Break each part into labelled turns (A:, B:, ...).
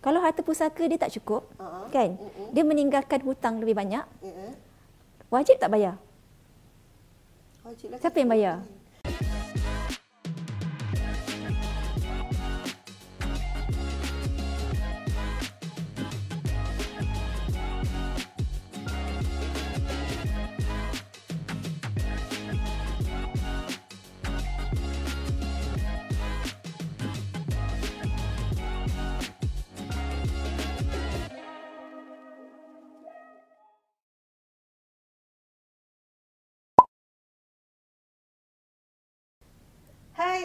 A: Kalau harta pusaka dia tak cukup, uh-huh. kan? Uh-uh. Dia meninggalkan hutang lebih banyak. Uh-uh. Wajib tak bayar? Wajib lah. Siapa yang bayar?
B: Hai,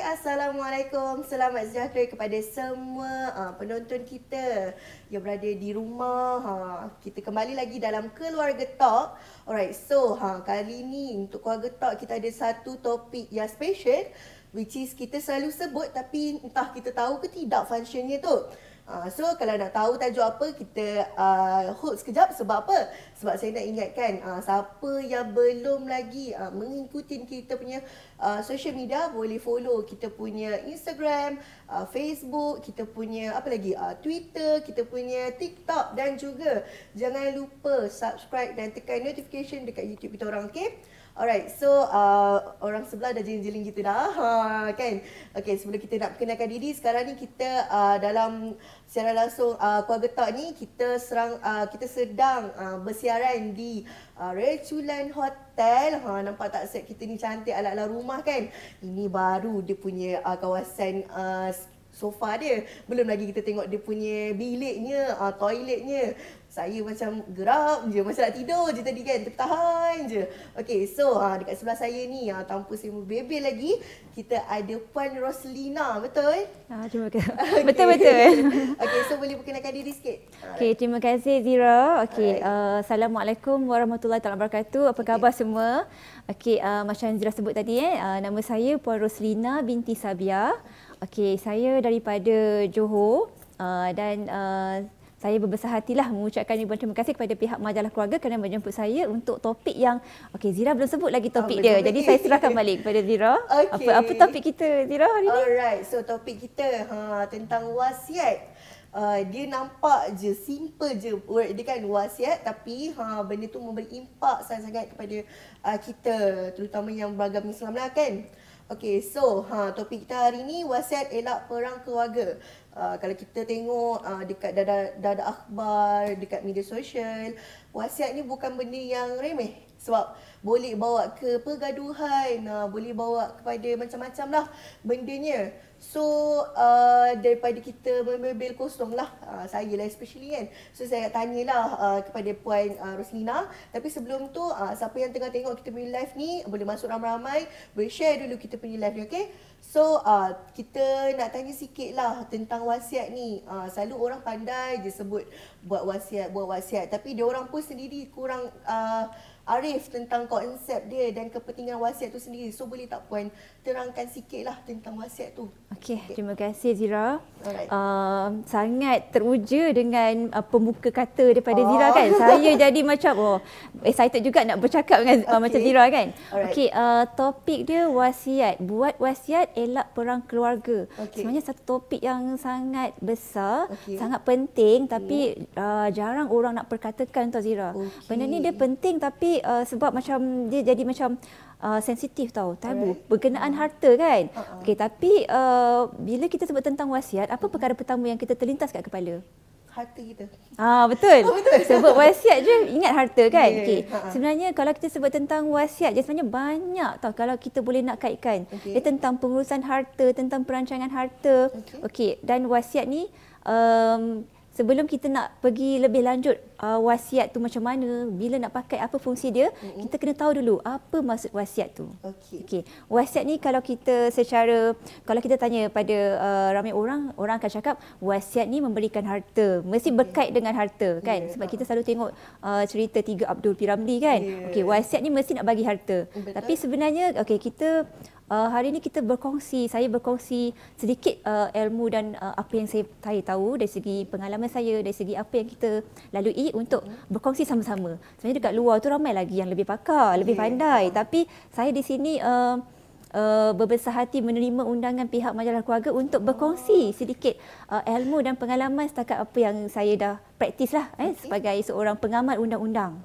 B: Assalamualaikum. Selamat sejahtera kepada semua uh, penonton kita yang berada di rumah. Ha, kita kembali lagi dalam Keluarga Talk. Alright, so ha, kali ni untuk Keluarga Talk kita ada satu topik yang special which is kita selalu sebut tapi entah kita tahu ke tidak functionnya tu. Uh, so kalau nak tahu tajuk apa kita uh, hold sekejap sebab apa? Sebab saya nak ingatkan uh, siapa yang belum lagi uh, mengikuti kita punya uh, social media boleh follow kita punya Instagram, uh, Facebook, kita punya apa lagi? Uh, Twitter, kita punya TikTok dan juga jangan lupa subscribe dan tekan notification dekat YouTube kita orang, okey? Alright, so uh, orang sebelah dah jeling-jeling kita dah, ha, kan? Okay, sebelum kita nak perkenalkan diri, sekarang ni kita uh, dalam secara langsung uh, keluarga tak ni, kita serang, uh, kita sedang uh, bersiaran di uh, Reculan Hotel. Ha, nampak tak set kita ni cantik ala-ala rumah kan? Ini baru dia punya uh, kawasan uh, sofa dia. Belum lagi kita tengok dia punya biliknya, uh, toiletnya. Saya macam gerak je, macam nak tidur je tadi kan. Tertahan je. Okay, so ha, dekat sebelah saya ni, ha, tanpa saya berbebel lagi, kita ada Puan Roslina, betul?
A: Ah, terima kasih. Okay. Betul-betul.
B: okay, so boleh perkenalkan diri sikit?
A: Okay, terima kasih Zira. Okay, uh, Assalamualaikum warahmatullahi wabarakatuh. Apa khabar okay. semua? Okay, uh, macam Zira sebut tadi, eh, uh, nama saya Puan Roslina binti Sabia. Okay, saya daripada Johor uh, dan uh, saya berbesar hatilah mengucapkan ribuan terima kasih kepada pihak majalah keluarga kerana menjemput saya untuk topik yang okey Zira belum sebut lagi topik oh, dia. Jadi saya serahkan balik kepada Zira. Okay. Apa apa topik kita Zira hari ini?
B: Alright. So topik kita ha tentang wasiat. Uh, dia nampak je simple je word dia kan wasiat tapi ha benda tu memberi impak sangat-sangat kepada uh, kita terutama yang beragam Islam lah kan. Okay, so ha, topik kita hari ni wasiat elak perang keluarga. Uh, kalau kita tengok uh, dekat dada, dada akhbar, dekat media sosial, wasiat ni bukan benda yang remeh. Sebab boleh bawa ke pergaduhan, uh, boleh bawa kepada macam-macam lah bendanya. So uh, daripada kita membebel kosong lah uh, Saya lah especially kan. So saya nak tanyalah uh, kepada Puan uh, Roslina Tapi sebelum tu uh, siapa yang tengah tengok kita punya live ni Boleh masuk ramai-ramai Boleh share dulu kita punya live ni okay So uh, kita nak tanya sikit lah tentang wasiat ni. Uh, Selalu orang pandai je sebut buat wasiat, buat wasiat. Tapi dia orang pun sendiri kurang uh, arif tentang konsep dia dan kepentingan wasiat tu sendiri. So boleh tak puan terangkan sikitlah tentang wasiat tu.
A: Okey, okay. terima kasih Zira. Uh, sangat teruja dengan uh, pembuka kata daripada oh. Zira kan. Saya jadi macam oh excited juga nak bercakap dengan okay. uh, macam Zira kan. Okey, uh, topik dia wasiat. Buat wasiat elak perang keluarga. Okay. Sebenarnya satu topik yang sangat besar, okay. sangat penting tapi uh, jarang orang nak perkatakan tu Zira. Okay. Benda ni dia penting tapi uh, sebab macam dia jadi macam uh, sensitif tau tabu right. berkenaan uh harta kan uh-huh. okey tapi uh, bila kita sebut tentang wasiat apa perkara pertama yang kita terlintas kat kepala
B: harta kita.
A: Ah betul. Oh, betul. Sebut wasiat je ingat harta kan. Yeah, okey. Uh-huh. Sebenarnya kalau kita sebut tentang wasiat je sebenarnya banyak tau kalau kita boleh nak kaitkan. Okay. Dia tentang pengurusan harta, tentang perancangan harta. Okey. Okay. Dan wasiat ni um, sebelum kita nak pergi lebih lanjut uh, wasiat tu macam mana, bila nak pakai, apa fungsi dia, mm-hmm. kita kena tahu dulu apa maksud wasiat tu. Okey. Okay. Wasiat ni kalau kita secara kalau kita tanya pada uh, ramai orang, orang akan cakap wasiat ni memberikan harta, mesti okay. berkait dengan harta kan? Yeah. Sebab kita selalu tengok uh, cerita tiga Abdul Piramli kan. Yeah. Okey, wasiat ni mesti nak bagi harta. Betul. Tapi sebenarnya okey kita uh, hari ini kita berkongsi, saya berkongsi sedikit uh, ilmu dan uh, apa yang saya, saya tahu dari segi pengalaman saya, dari segi apa yang kita lalui untuk berkongsi sama-sama. Sebenarnya dekat luar tu ramai lagi yang lebih pakar, lebih yeah. pandai. Tapi saya di sini uh, uh, berbesar hati menerima undangan pihak majalah keluarga untuk berkongsi sedikit uh, ilmu dan pengalaman setakat apa yang saya dah praktis lah eh, okay. sebagai seorang pengamat undang-undang.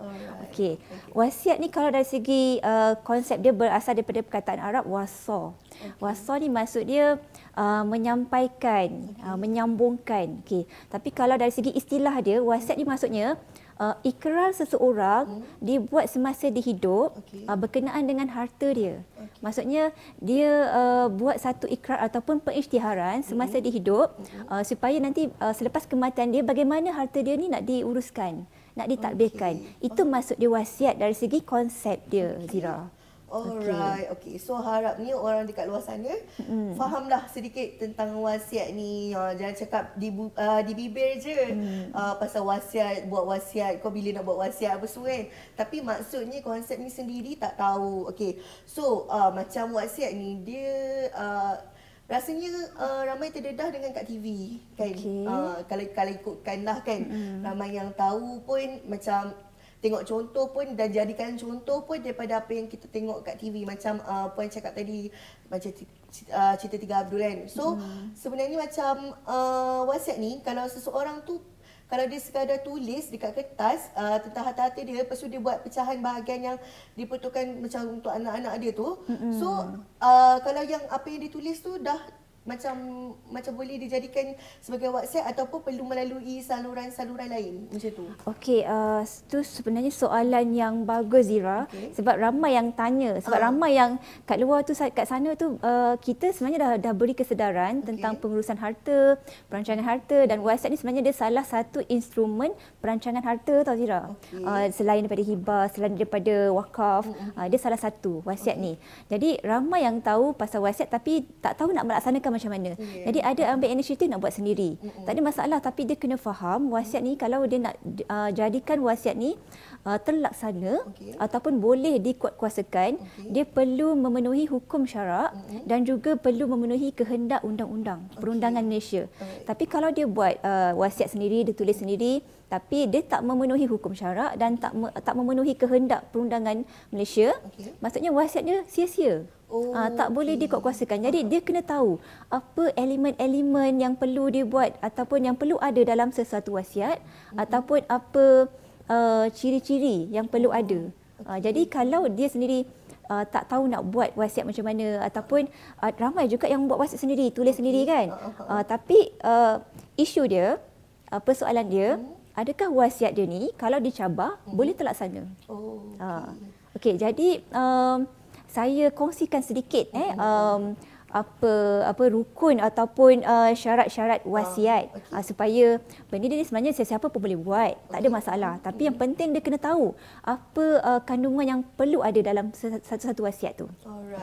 A: Okey. Okay. Wasiat ni kalau dari segi uh, konsep dia berasal daripada perkataan Arab wasa. Okay. Wasa ni maksud dia uh, menyampaikan, okay. uh, menyambungkan. Okey. Tapi kalau dari segi istilah dia, wasiat ni maksudnya uh, ikrar seseorang hmm. dibuat semasa dia hidup okay. uh, berkenaan dengan harta dia. Okay. Maksudnya dia uh, buat satu ikrar ataupun pengisytiharan semasa hmm. dia hidup hmm. uh, supaya nanti uh, selepas kematian dia bagaimana harta dia ni nak diuruskan, nak ditadbirkan. Okay. Itu oh. maksud dia wasiat dari segi konsep dia okay. Zira.
B: Alright, okay. okay. So harapnya orang dekat luar sana mm. fahamlah sedikit tentang wasiat ni. Uh, jangan cakap di uh, di bibir je mm. uh, pasal wasiat, buat wasiat, kau bila nak buat wasiat apa semua kan. Tapi maksudnya konsep ni sendiri tak tahu. Okay. So uh, macam wasiat ni dia uh, rasanya uh, ramai terdedah dengan kat TV kan. Okay. Uh, kalau kalau ikutkanlah kan mm. ramai yang tahu pun macam tengok contoh pun dan jadikan contoh pun daripada apa yang kita tengok kat TV macam uh, puan cakap tadi macam uh, cerita Tiga Abdul kan. So hmm. sebenarnya macam uh, wasiat ni kalau seseorang tu kalau dia sekadar tulis dekat kertas uh, tentang harta-harta dia lepas tu dia buat pecahan bahagian yang diperuntukkan macam untuk anak-anak dia tu. Hmm. So uh, kalau yang apa yang ditulis tu dah macam macam boleh dijadikan sebagai WhatsApp ataupun perlu melalui saluran-saluran lain macam tu.
A: Okey, uh, tu sebenarnya soalan yang bagus Zira okay. sebab ramai yang tanya sebab uh. ramai yang kat luar tu kat sana tu uh, kita sebenarnya dah dah beri kesedaran okay. tentang pengurusan harta, perancangan harta dan WhatsApp ni sebenarnya dia salah satu instrumen perancangan harta tau Zira. Okay. Uh, selain daripada hibah, selain daripada wakaf, uh-huh. uh, dia salah satu WhatsApp okay. ni. Jadi ramai yang tahu pasal WhatsApp tapi tak tahu nak melaksanakan fikirkan macam mana. Yeah. Jadi ada ambil inisiatif nak buat sendiri. Mm-hmm. Tak ada masalah tapi dia kena faham wasiat ni kalau dia nak uh, jadikan wasiat ni uh, terlaksana okay. ataupun boleh dikuatkuasakan, okay. dia perlu memenuhi hukum syarak mm-hmm. dan juga perlu memenuhi kehendak undang-undang okay. perundangan Malaysia. Right. Tapi kalau dia buat uh, wasiat sendiri, dia tulis sendiri tapi dia tak memenuhi hukum syarak dan tak me, tak memenuhi kehendak perundangan Malaysia, okay. maksudnya wasiat dia sia-sia. Oh, uh, tak okay. boleh dikuatkuasakan. Jadi dia kena tahu apa elemen-elemen yang perlu dibuat ataupun yang perlu ada dalam sesuatu wasiat mm-hmm. ataupun apa uh, ciri-ciri yang perlu ada. Okay. Uh, jadi kalau dia sendiri uh, tak tahu nak buat wasiat macam mana ataupun uh, ramai juga yang buat wasiat sendiri, tulis okay. sendiri kan. Uh, tapi uh, isu dia, uh, persoalan dia, mm. adakah wasiat dia ni kalau dicabar mm. boleh terlaksana? Oh. Okay. Uh, okay, jadi um, saya kongsikan sedikit eh um, apa apa rukun ataupun uh, syarat-syarat wasiat uh, okay. uh, supaya benda ni sebenarnya sesiapa pun boleh buat okay. tak ada masalah. Tapi yang penting dia kena tahu apa uh, kandungan yang perlu ada dalam satu-satu wasiat tu.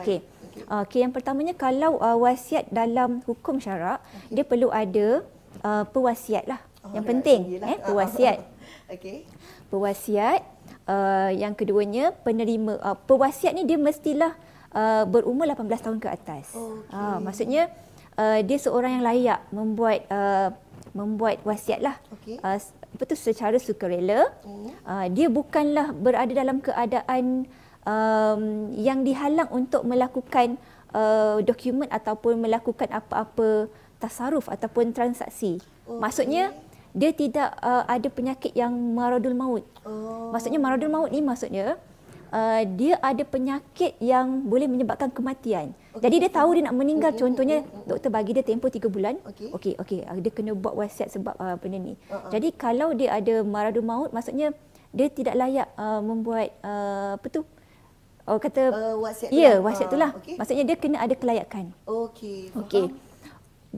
A: Okey. Okey. Okay, yang pertamanya kalau uh, wasiat dalam hukum syarak okay. dia perlu ada uh, pewasiat lah. Oh, yang penting eh pewasiat. Okey. Pewasiat Uh, yang keduanya penerima uh, pewasiat ni dia mestilah uh, berumur 18 tahun ke atas. Okay. Uh, maksudnya uh, dia seorang yang layak membuat uh, membuat wasiat lah. Okay. Uh, apa tu secara sukarela. Hmm. Uh, dia bukanlah berada dalam keadaan um, yang dihalang untuk melakukan uh, dokumen ataupun melakukan apa-apa tasaruf ataupun transaksi. Okay. Maksudnya dia tidak uh, ada penyakit yang maradul maut. Oh. Maksudnya maradul maut ni maksudnya uh, dia ada penyakit yang boleh menyebabkan kematian. Okay. Jadi dia tahu dia nak meninggal okay. contohnya doktor bagi dia tempoh 3 bulan. Okey okey okay. uh, dia kena buat wasiat sebab uh, benda ni. Uh-huh. Jadi kalau dia ada maradul maut maksudnya dia tidak layak uh, membuat uh, apa tu Oh kata uh, wasiat Ya, lah. wasiat itulah. Uh, okay. Maksudnya dia kena ada kelayakan. Okey. Okey.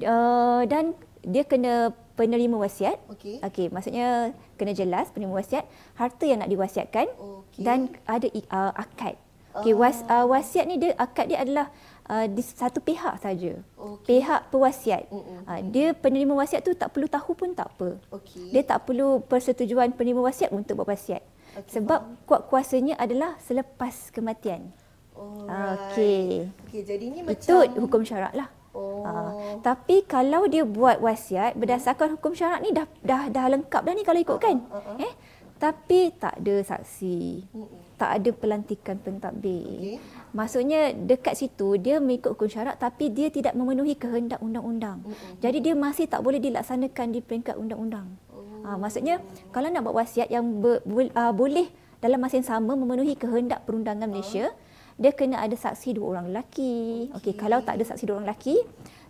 A: Uh, dan dia kena penerima wasiat. Okey. Okey, maksudnya kena jelas penerima wasiat, harta yang nak diwasiatkan okay. dan ada uh, akad. Okey, was, uh, wasiat ni dia akad dia adalah uh, di satu pihak saja. Okay. Pihak pewasiat. Uh, dia penerima wasiat tu tak perlu tahu pun tak apa. Okay. Dia tak perlu persetujuan penerima wasiat untuk buat wasiat. Okay, Sebab faham. kuat kuasanya adalah selepas kematian. Okey. Okey, jadi ni macam itu hukum syarak lah. Oh. Uh, tapi kalau dia buat wasiat berdasarkan hukum syarak ni dah dah dah lengkap dah ni kalau ikutkan. Uh, uh, uh. Eh? Tapi tak ada saksi. Uh, uh. Tak ada pelantikan pentadbir. Okay. Maksudnya dekat situ dia mengikut hukum syarak tapi dia tidak memenuhi kehendak undang-undang. Mm-hmm. Jadi dia masih tak boleh dilaksanakan di peringkat undang-undang. Oh. Ha, maksudnya kalau nak buat wasiat yang ber, ber, uh, boleh dalam masa yang sama memenuhi kehendak perundangan Malaysia, uh. Dia kena ada saksi dua orang lelaki. Okey, okay, kalau tak ada saksi dua orang lelaki,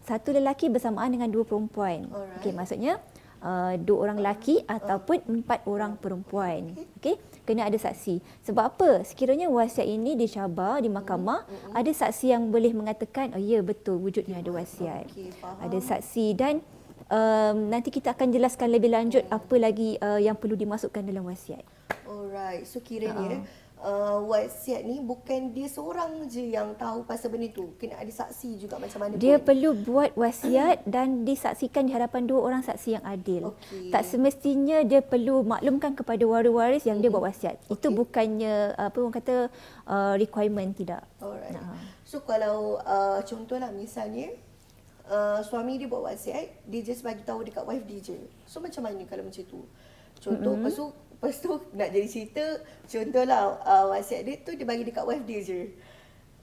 A: satu lelaki bersamaan dengan dua perempuan. Okey, maksudnya uh, dua orang lelaki uh. ataupun empat orang perempuan. Okey. Okay? kena ada saksi. Sebab apa? Sekiranya wasiat ini dicabar di mahkamah, mm-hmm. ada saksi yang boleh mengatakan, oh ya betul wujudnya ada wasiat. Okay, ada saksi dan um, nanti kita akan jelaskan lebih lanjut mm. apa lagi uh, yang perlu dimasukkan dalam wasiat.
B: Alright. So kiranya uh-huh uh, wasiat ni bukan dia seorang je yang tahu pasal benda tu. Kena ada saksi juga macam mana
A: Dia pun. perlu buat wasiat dan disaksikan di hadapan dua orang saksi yang adil. Okay. Tak semestinya dia perlu maklumkan kepada waris-waris yang hmm. dia buat wasiat. Okay. Itu bukannya apa orang kata uh, requirement tidak.
B: Alright. Nah. So kalau uh, contohlah misalnya uh, suami dia buat wasiat, dia just bagi tahu dekat wife dia je. So macam mana kalau macam tu? Contoh mm-hmm. lepas tu Lepas tu nak jadi cerita Contohlah uh, wasiat dia tu dia bagi dekat wife dia je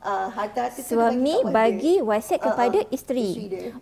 A: uh, harta-harta suami bagi wasiat ah, kepada uh, uh, isteri.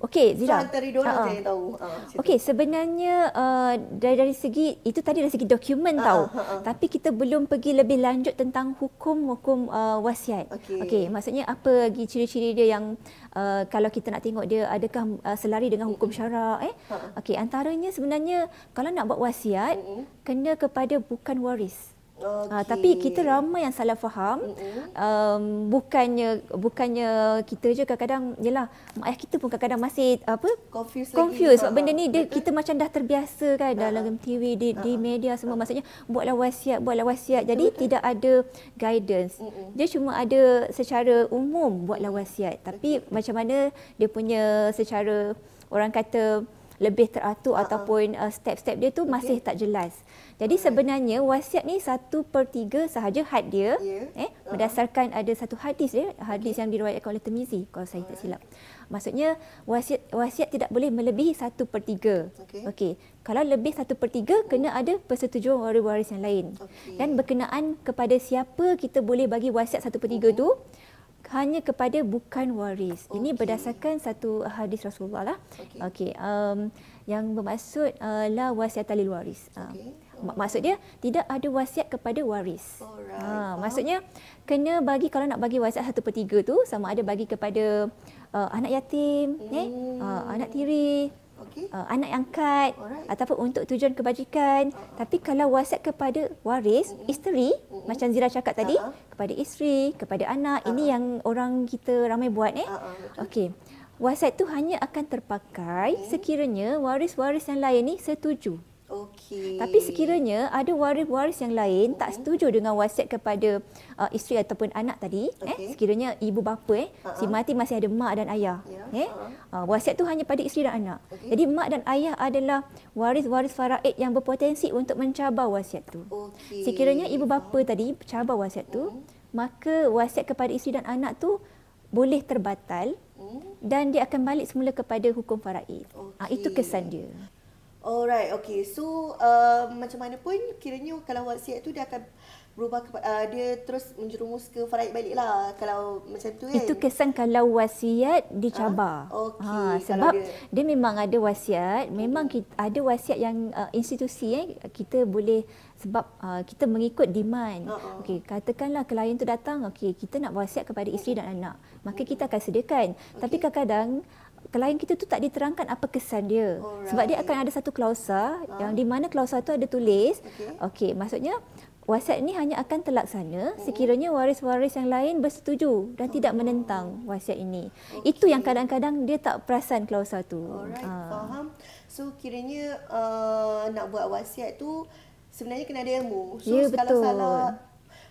A: Okey,
B: Zira. So antara dua orang uh, uh. tahu.
A: Uh, Okey, sebenarnya uh, dari dari segi itu tadi dari segi dokumen uh, tahu. Uh, uh, uh. Tapi kita belum pergi lebih lanjut tentang hukum-hukum uh, wasiat. Okey, okay, maksudnya apa lagi ciri-ciri dia yang uh, kalau kita nak tengok dia adakah uh, selari dengan hukum syarak eh? Uh. Okey, antaranya sebenarnya kalau nak buat wasiat uh, uh. kena kepada bukan waris. Okay. Uh, tapi kita ramai yang salah faham. Mm-hmm. Um, bukannya bukannya kita je kadang-kadang yalah mak ayah kita pun kadang-kadang masih apa confused, confused sebab benda ni dia, kita macam dah terbiasa kan uh-huh. dalam TV di, uh-huh. di media semua maksudnya buatlah wasiat buatlah wasiat jadi Betul. tidak ada guidance. Mm-hmm. Dia cuma ada secara umum buatlah wasiat tapi okay. macam mana dia punya secara orang kata lebih teratur uh-huh. ataupun uh, step-step dia tu okay. masih tak jelas. Jadi sebenarnya wasiat ni satu per tiga sahaja had dia yeah. eh, uh-huh. berdasarkan ada satu hadis dia, hadis yang diriwayatkan oleh Tirmizi kalau saya tak silap. Maksudnya wasiat wasiat tidak boleh melebihi satu per tiga. Okay. okay. Kalau lebih satu per tiga, kena ada persetujuan waris-waris yang lain. Okay. Dan berkenaan kepada siapa kita boleh bagi wasiat satu per tiga uh-huh. tu, hanya kepada bukan waris. Okay. Ini berdasarkan satu hadis Rasulullah lah. Okey. Okay. Um, yang bermaksud uh, la wasiat lil waris. Okay. Uh, maksud dia tidak ada wasiat kepada waris. Ha, maksudnya kena bagi kalau nak bagi wasiat satu per tiga tu sama ada bagi kepada uh, anak yatim, hmm. eh, uh, anak tiri, okay. uh, anak angkat Alright. ataupun untuk tujuan kebajikan. Uh-huh. Tapi kalau wasiat kepada waris, uh-huh. isteri, uh-huh. macam Zira cakap tadi, uh-huh. kepada isteri, kepada anak, uh-huh. ini yang orang kita ramai buat. Eh. Uh-huh. Okey. Wasiat tu hanya akan terpakai uh-huh. sekiranya waris-waris yang lain ni setuju. Okey. Tapi sekiranya ada waris-waris yang lain tak setuju dengan wasiat kepada uh, isteri ataupun anak tadi, okay. eh sekiranya ibu bapa eh uh-huh. si mati masih ada mak dan ayah, yeah. eh uh-huh. uh, wasiat tu hanya pada isteri dan anak. Okay. Jadi mak dan ayah adalah waris-waris faraid yang berpotensi untuk mencabar wasiat tu. Okay. Sekiranya ibu bapa tadi cabar wasiat tu, uh-huh. maka wasiat kepada isteri dan anak tu boleh terbatal uh-huh. dan dia akan balik semula kepada hukum faraid. Okay. Uh, itu kesan dia.
B: Alright, okay. So, uh, macam mana pun kiranya kalau wasiat tu dia akan berubah ke, uh, dia terus menjerumus ke faraid balik lah kalau macam tu kan.
A: Itu kesan kalau wasiat dicabar. Ha? Okay. Ha, sebab dia, dia memang ada wasiat, memang kita, ada wasiat yang uh, institusi eh, kita boleh sebab uh, kita mengikut demand. Uh-uh. Okey, katakanlah klien tu datang, okey, kita nak wasiat kepada isteri dan anak. Maka kita akan sediakan. Okay. Tapi kadang-kadang klien kita tu tak diterangkan apa kesan dia. Alright. Sebab dia akan ada satu klausa uh. yang di mana klausa tu ada tulis, okey, okay, maksudnya wasiat ni hanya akan terlaksana hmm. sekiranya waris-waris yang lain bersetuju dan tidak oh. menentang wasiat ini. Okay. Itu yang kadang-kadang dia tak perasan klausa tu.
B: Alright, uh. faham. So kiranya uh, nak buat wasiat tu sebenarnya kena ada ilmu. So
A: ya,
B: kalau salah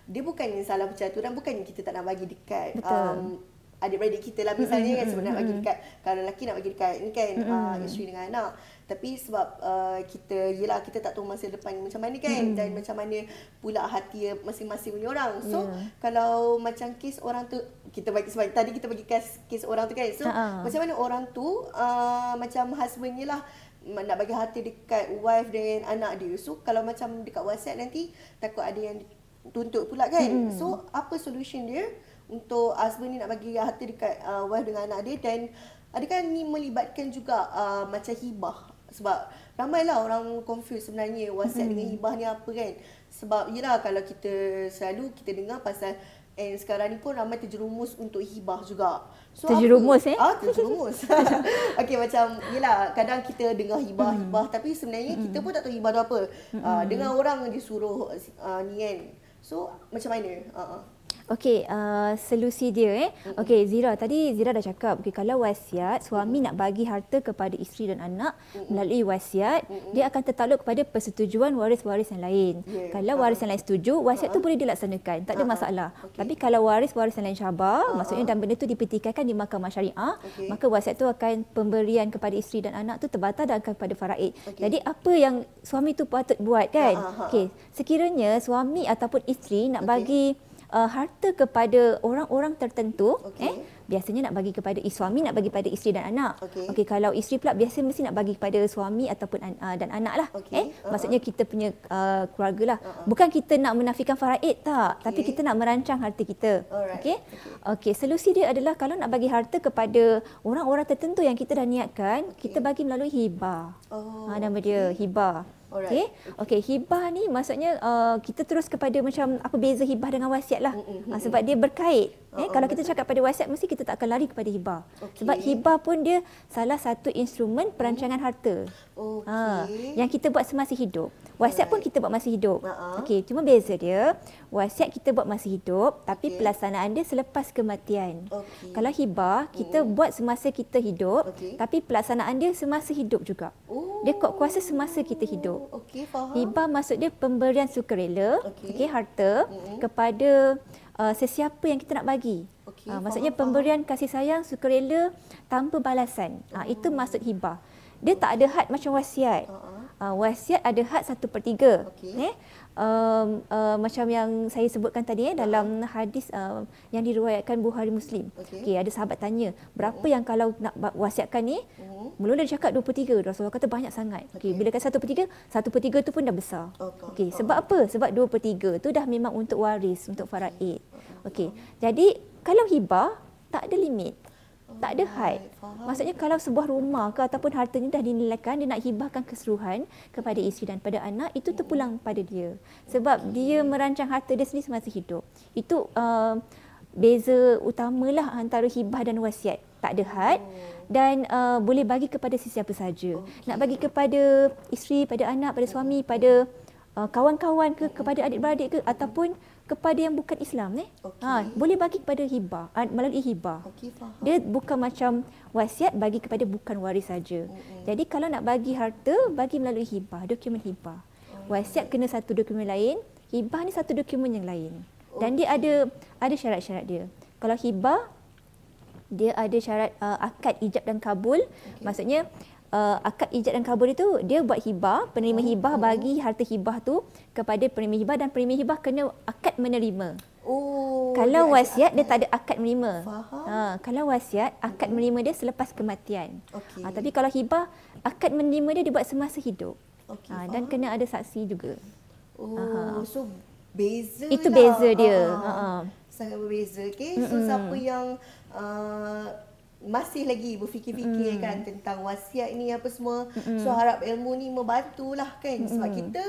B: dia bukannya salah percaturan, bukannya kita tak nak bagi dekat um, adik-beradik kita lah misalnya kan sebab nak bagi dekat kalau lelaki nak bagi dekat ni kan uh, isteri dengan anak. Tapi sebab uh, kita yelah kita tak tahu masa depan macam mana kan dan macam mana pula hati masing-masing punya orang. So yeah. kalau macam kes orang tu kita bagi sebab tadi kita bagi kes kes orang tu kan. So uh-huh. macam mana orang tu uh, macam husbandnya lah nak bagi hati dekat wife dan anak dia. So kalau macam dekat WhatsApp nanti takut ada yang tuntut pula kan. Mm. so apa solution dia untuk husband ni nak bagi harta dekat uh, wife dengan anak dia dan adakah ni melibatkan juga uh, macam hibah sebab ramailah orang confuse sebenarnya wasiat hmm. dengan hibah ni apa kan sebab yelah kalau kita selalu kita dengar pasal And sekarang ni pun ramai terjerumus untuk hibah juga.
A: So terjerumus apa? eh?
B: Ah, terjerumus. Okey macam yalah kadang kita dengar hibah hmm. hibah tapi sebenarnya hmm. kita pun tak tahu hibah tu apa. Hmm. Uh, dengar orang disuruh uh, ni kan. So macam mana? Uh-uh.
A: Okey, uh, solusi dia eh. Okey, Zira tadi Zira dah cakap okay, kalau wasiat suami nak bagi harta kepada isteri dan anak melalui wasiat, dia akan tertakluk kepada persetujuan waris-waris yang lain. Yeah. Kalau waris yang lain setuju, wasiat uh-huh. tu boleh dilaksanakan, tak ada uh-huh. masalah. Okay. Tapi kalau waris-waris yang lain syabah, uh-huh. maksudnya dan benda tu dipertikaikan di mahkamah syariah, okay. maka wasiat tu akan pemberian kepada isteri dan anak tu terbatal dan akan kepada faraid. Okay. Jadi apa yang suami tu patut buat kan? Uh-huh. Okey, sekiranya suami ataupun isteri nak okay. bagi uh, harta kepada orang-orang tertentu okay. eh biasanya nak bagi kepada suami nak bagi pada isteri dan anak okey okay, kalau isteri pula biasa mesti nak bagi kepada suami ataupun uh, dan anak lah okay. eh uh-huh. maksudnya kita punya uh, keluarga lah uh-huh. bukan kita nak menafikan faraid tak okay. tapi kita nak merancang harta kita okey okey okay, solusi dia adalah kalau nak bagi harta kepada orang-orang tertentu yang kita dah niatkan okay. kita bagi melalui hibah oh, ha nama okay. dia hibah Okey. Okey, hibah ni maksudnya uh, kita terus kepada macam apa beza hibah dengan wasiat lah. Mm-hmm. Uh, sebab dia berkait. Uh-huh. Eh kalau kita cakap pada wasiat mesti kita tak akan lari kepada hibah. Okay. Sebab hibah pun dia salah satu instrumen perancangan harta. Okay. Ha, yang kita buat semasa hidup. Wasiat pun kita buat masa hidup. Uh-huh. Okey, cuma beza dia, wasiat kita buat masa hidup tapi okay. pelaksanaan dia selepas kematian. Okay. Kalau hibah, kita uh buat semasa kita hidup okay. tapi pelaksanaan dia semasa hidup juga. Uh. Dia kuat kuasa semasa kita hidup. Okey, faham. Hibah maksud dia pemberian sukarela, okey, okay, harta uh kepada uh, sesiapa yang kita nak bagi. Okay, uh, maksudnya faham, pemberian faham. kasih sayang sukarela tanpa balasan. Uh, uh itu maksud hibah. Dia tak ada had macam wasiat. Uh-huh. Uh, wasiat ada had satu per tiga. Okay. Eh? Um, uh, macam yang saya sebutkan tadi eh, dalam uh-huh. hadis uh, yang diriwayatkan Bukhari Muslim. Okay. Okay, ada sahabat tanya, berapa uh-huh. yang kalau nak wasiatkan ni? Uh-huh. Mula dia cakap dua per tiga. Rasulullah kata banyak sangat. Okay. Okay, bila kata satu per tiga, satu per tiga tu pun dah besar. Okay. Okay, sebab apa? Sebab dua per tiga tu dah memang untuk waris, untuk faraid. Okay, jadi kalau hibah, tak ada limit tak ada had. Maksudnya kalau sebuah rumah ke ataupun harta ni dah dinilaikan dia nak hibahkan keseluruhan kepada isteri dan pada anak itu terpulang pada dia. Sebab dia merancang harta dia sendiri semasa hidup. Itu uh, beza utamalah antara hibah dan wasiat. Tak ada had dan uh, boleh bagi kepada sesiapa saja. Nak bagi kepada isteri, pada anak, pada suami, pada uh, kawan-kawan ke kepada adik-beradik ke ataupun kepada yang bukan Islam ni. Okay. Ha, boleh bagi kepada hibah, uh, melalui hibah. Okay, Dia bukan macam wasiat bagi kepada bukan waris saja. Mm-hmm. Jadi kalau nak bagi harta, bagi melalui hibah, dokumen hibah. Oh. Wasiat kena satu dokumen lain, hibah ni satu dokumen yang lain. Dan dia ada ada syarat-syarat dia. Kalau hibah dia ada syarat uh, akad ijab dan kabul. Okay. Maksudnya uh, akad ijab dan kabul itu dia buat hibah, penerima oh, hibah oh. bagi harta hibah tu kepada penerima hibah dan penerima hibah kena akad menerima. Oh. Kalau wasiat dia tak ada akad menerima. Ha, kalau wasiat akad hmm. menerima dia selepas kematian. Okay. Ha, tapi kalau hibah akad menerima dia dibuat semasa hidup. Okay, ha, dan kena ada saksi juga.
B: Oh, Aha. so beza
A: Itu lah. beza dia. Ha.
B: Ha. Sangat berbeza. Okay. So mm-hmm. siapa yang uh, masih lagi berfikir-fikir mm. kan tentang wasiat ni apa semua. Mm. So harap ilmu ni membantulah kan sebab mm. kita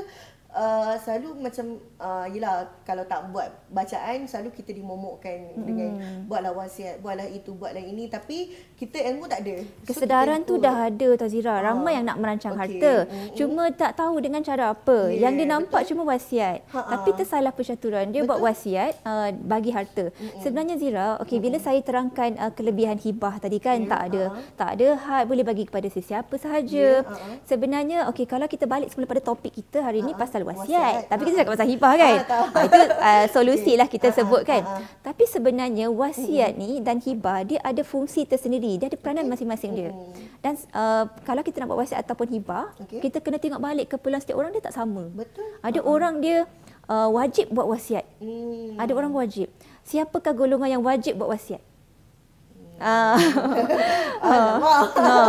B: uh, selalu macam uh, yelah kalau tak buat bacaan selalu kita dimomokkan hmm. dengan buatlah wasiat buatlah itu buatlah ini tapi kita ilmu tak ada
A: kesedaran so, tu dah ada Tazira ramai uh, yang nak merancang okay. harta hmm. cuma tak tahu dengan cara apa yeah, yang dia nampak betul. cuma wasiat Ha-ha. tapi tersalah percaturan dia betul. buat wasiat uh, bagi harta hmm. sebenarnya Zira okey hmm. bila saya terangkan uh, kelebihan hibah tadi kan yeah. tak ada uh-huh. tak ada had boleh bagi kepada sesiapa sahaja yeah. uh-huh. sebenarnya okey kalau kita balik semula pada topik kita hari uh-huh. ni pasal wasiat. wasiat. Tapi kita cakap pasal hibah kan. Ha, itu uh, solusi lah kita sebut kan. Tapi sebenarnya wasiat ni dan hibah dia ada fungsi tersendiri. Dia ada peranan masing-masing dia. Dan uh, kalau kita nak buat wasiat ataupun hibah, kita kena tengok balik keperluan setiap orang dia tak sama. Betul. Ada orang dia uh, wajib buat wasiat. Hmm. Ada orang wajib. Siapakah golongan yang wajib buat wasiat? Ah. Uh,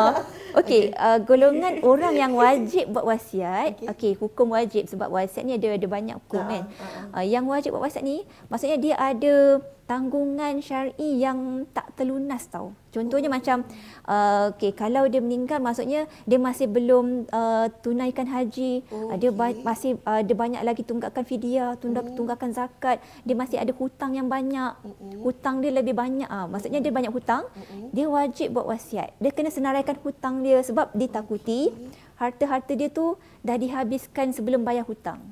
A: Okey, okay. uh, golongan orang yang wajib buat wasiat. Okey, okay, hukum wajib sebab wasiat ni ada ada banyak hukum uh, kan. Uh, uh. Uh, yang wajib buat wasiat ni maksudnya dia ada tanggungan syar'i yang tak terlunas tau. Contohnya macam uh, okay, kalau dia meninggal maksudnya dia masih belum uh, tunaikan haji, okay. dia ba- masih uh, dia banyak lagi tunggakan fidyah, tunggak mm. tunggakan zakat, dia masih ada hutang yang banyak. Mm-hmm. Hutang dia lebih banyak ah. Maksudnya dia banyak hutang, mm-hmm. dia wajib buat wasiat. Dia kena senaraikan hutang dia sebab ditakuti harta-harta dia tu dah dihabiskan sebelum bayar hutang.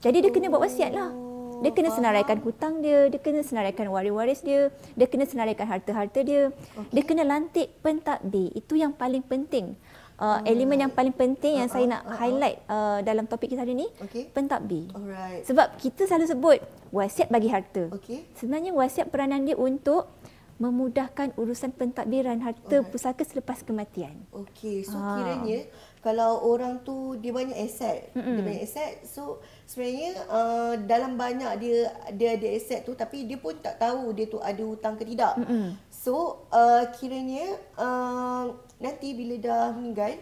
A: Jadi dia kena buat wasiat lah. Dia kena senaraikan hutang dia, dia kena senaraikan waris-waris dia, dia kena senaraikan harta-harta dia. Okay. Dia kena lantik pentadbir. Itu yang paling penting. Uh, elemen yang paling penting yang uh, saya nak uh, highlight uh, dalam topik kita hari ini, okay. pentadbir. Alright. Sebab kita selalu sebut wasiat bagi harta. Okay. Sebenarnya wasiat peranan dia untuk memudahkan urusan pentadbiran harta Alright. pusaka selepas kematian.
B: Okey, so ha. kiranya kalau orang tu dia banyak aset, Mm-mm. dia banyak aset, so sebenarnya uh, dalam banyak dia dia ada aset tu tapi dia pun tak tahu dia tu ada hutang ke tidak. Mm-mm. So uh, kiranya uh, nanti bila dah meninggal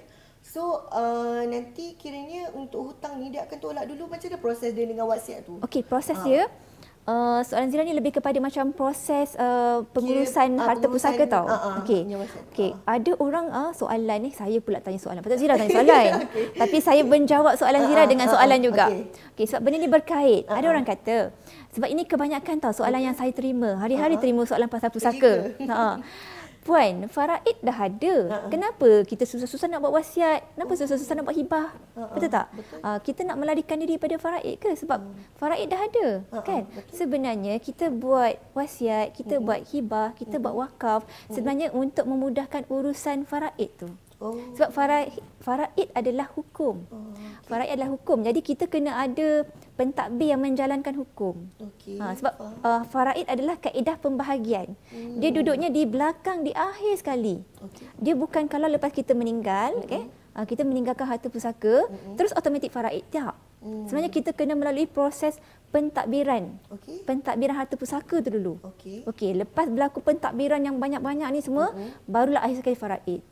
B: So uh, nanti kiranya untuk hutang ni dia akan tolak dulu macam mana proses dia dengan wasiat tu?
A: Okey, proses ha. dia Uh, soalan Zira ni lebih kepada macam proses uh, pengurusan Kira, harta pengurusan, pusaka tau. Uh, uh, Okey. Okey, uh. ada orang uh, soalan ni saya pula tanya soalan. Patut Zira tanya soalan. okay. Tapi saya menjawab soalan Zira uh, uh, dengan soalan uh, uh, juga. Okey, okay, sebab benda ni berkait. Uh, uh. Ada orang kata sebab ini kebanyakan tau soalan yang saya terima. Hari-hari uh, uh. terima soalan pasal pusaka. Ha. Puan, faraid dah ada. Uh-uh. Kenapa kita susah-susah nak buat wasiat? Kenapa susah-susah nak buat hibah? Uh-uh. Betul tak? Betul. Uh, kita nak melarikan diri daripada faraid ke? Sebab uh faraid dah ada. Uh-uh. kan? Betul. Sebenarnya kita buat wasiat, kita uh buat hibah, kita uh buat wakaf uh sebenarnya untuk memudahkan urusan faraid tu. Oh. Sebab faraid, faraid adalah hukum. Oh, okay. Faraid adalah hukum. Jadi kita kena ada pentadbir yang menjalankan hukum. Okay. Ha, sebab uh, faraid adalah kaedah pembahagian. Hmm. Dia duduknya di belakang, di akhir sekali. Okay. Dia bukan kalau lepas kita meninggal, hmm. okay, uh, kita meninggalkan harta pusaka, hmm. terus automatik faraid. Tak. Hmm. Sebenarnya kita kena melalui proses pentadbiran. Okay. Pentadbiran harta pusaka tu dulu. Okey. Okey, lepas berlaku pentadbiran yang banyak-banyak ni semua, hmm. barulah akhir sekali faraid.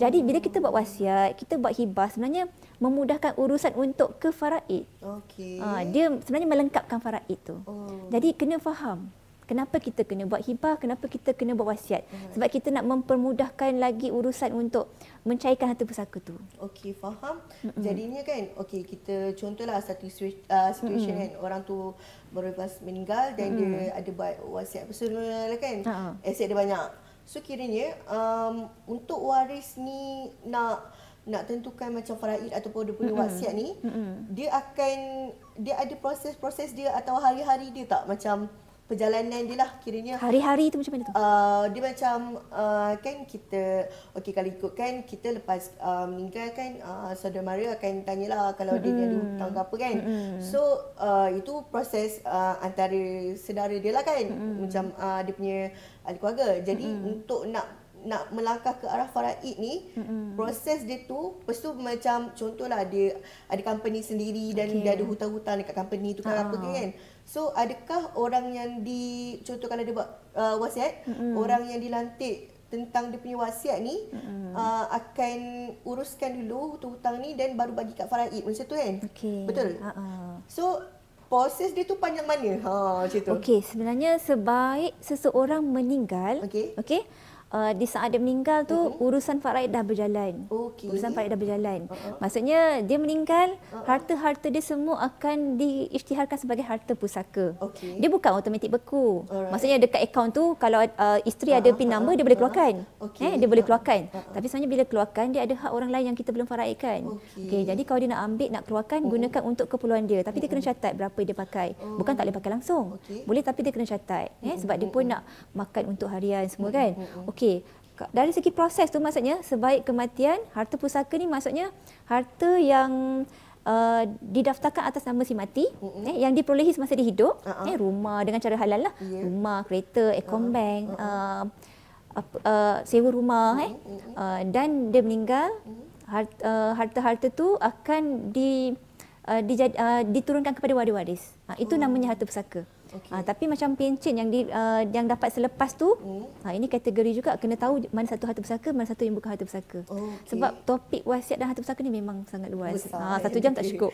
A: Jadi bila kita buat wasiat, kita buat hibah sebenarnya memudahkan urusan untuk ke faraid. Okey. Ha, dia sebenarnya melengkapkan faraid tu. Oh. Jadi kena faham kenapa kita kena buat hibah, kenapa kita kena buat wasiat. Uh-huh. Sebab kita nak mempermudahkan lagi urusan untuk mencairkan harta pusaka tu.
B: Okey, faham. Mm-hmm. Jadinya kan, okey kita contohlah satu uh, situation mm-hmm. kan orang tu baru lepas meninggal dan mm-hmm. dia ada buat wasiat personal kan. Uh-huh. Aset dia banyak. So kiranya um, untuk waris ni nak nak tentukan macam faraid ataupun dia punya mm-hmm. wasiat ni mm-hmm. dia akan dia ada proses-proses dia atau hari-hari dia tak macam perjalanan dia lah kiranya
A: hari-hari tu macam mana tu?
B: Uh, dia macam uh, kan kita okey kalau ikutkan kita lepas uh, meninggal kan uh, saudara mara akan tanyalah kalau mm-hmm. dia ada hutang ke apa kan. Mm-hmm. So uh, itu proses uh, antara saudara dia lah kan mm-hmm. macam uh, dia punya ahli keluarga. Jadi mm-hmm. untuk nak nak melangkah ke arah faraid ni mm-hmm. proses dia tu lepas tu macam contohlah dia ada company sendiri dan okay. dia ada hutang-hutang dekat company tu kan uh. apa kan so adakah orang yang di contoh kalau dia buat uh, wasiat mm-hmm. orang yang dilantik tentang dia punya wasiat ni mm-hmm. uh, akan uruskan dulu hutang-hutang ni dan baru bagi kat faraid macam tu kan okay. betul uh-uh. so proses dia tu panjang mana ha macam tu
A: okey sebenarnya sebaik seseorang meninggal okey okey uh, di saat dia meninggal tu uh-huh. urusan faraid dah berjalan. Okay. Urusan faraid dah berjalan. Uh-huh. Maksudnya dia meninggal, uh-huh. harta-harta dia semua akan diisytiharkan sebagai harta pusaka. Okay. Dia bukan automatik beku. Alright. Maksudnya dekat akaun tu kalau uh, isteri uh-huh. ada pin number uh-huh. dia boleh keluarkan. Okay. Eh dia boleh keluarkan. Uh-huh. Tapi sebenarnya bila keluarkan dia ada hak orang lain yang kita belum faraidkan. Okey. Okay, jadi kalau dia nak ambil nak keluarkan uh-huh. gunakan untuk keperluan dia. Tapi uh-huh. dia kena catat berapa dia pakai. Uh-huh. Bukan tak boleh pakai langsung. Okay. Boleh tapi dia kena catat. Eh sebab uh-huh. dia pun nak makan untuk harian semua uh-huh. kan. Okey okey dari segi proses tu maksudnya sebaik kematian harta pusaka ni maksudnya harta yang uh, didaftarkan atas nama si mati mm-hmm. eh yang diperolehi semasa dia hidup uh-huh. eh rumah dengan cara halal lah yeah. rumah kereta ekon bank uh-huh. uh, uh, uh, sewa rumah uh-huh. eh uh, dan dia meninggal harta, uh, harta-harta tu akan di uh, dijad, uh, diturunkan kepada waris-waris uh, itu uh-huh. namanya harta pusaka Okay. Ha, tapi macam pencen yang di, uh, yang dapat selepas tu, hmm. ha, ini kategori juga kena tahu mana satu harta pusaka, mana satu yang bukan harta pusaka. Oh, okay. Sebab topik wasiat dan harta pusaka ni memang sangat luas. Besar, ha, satu jam tak cukup.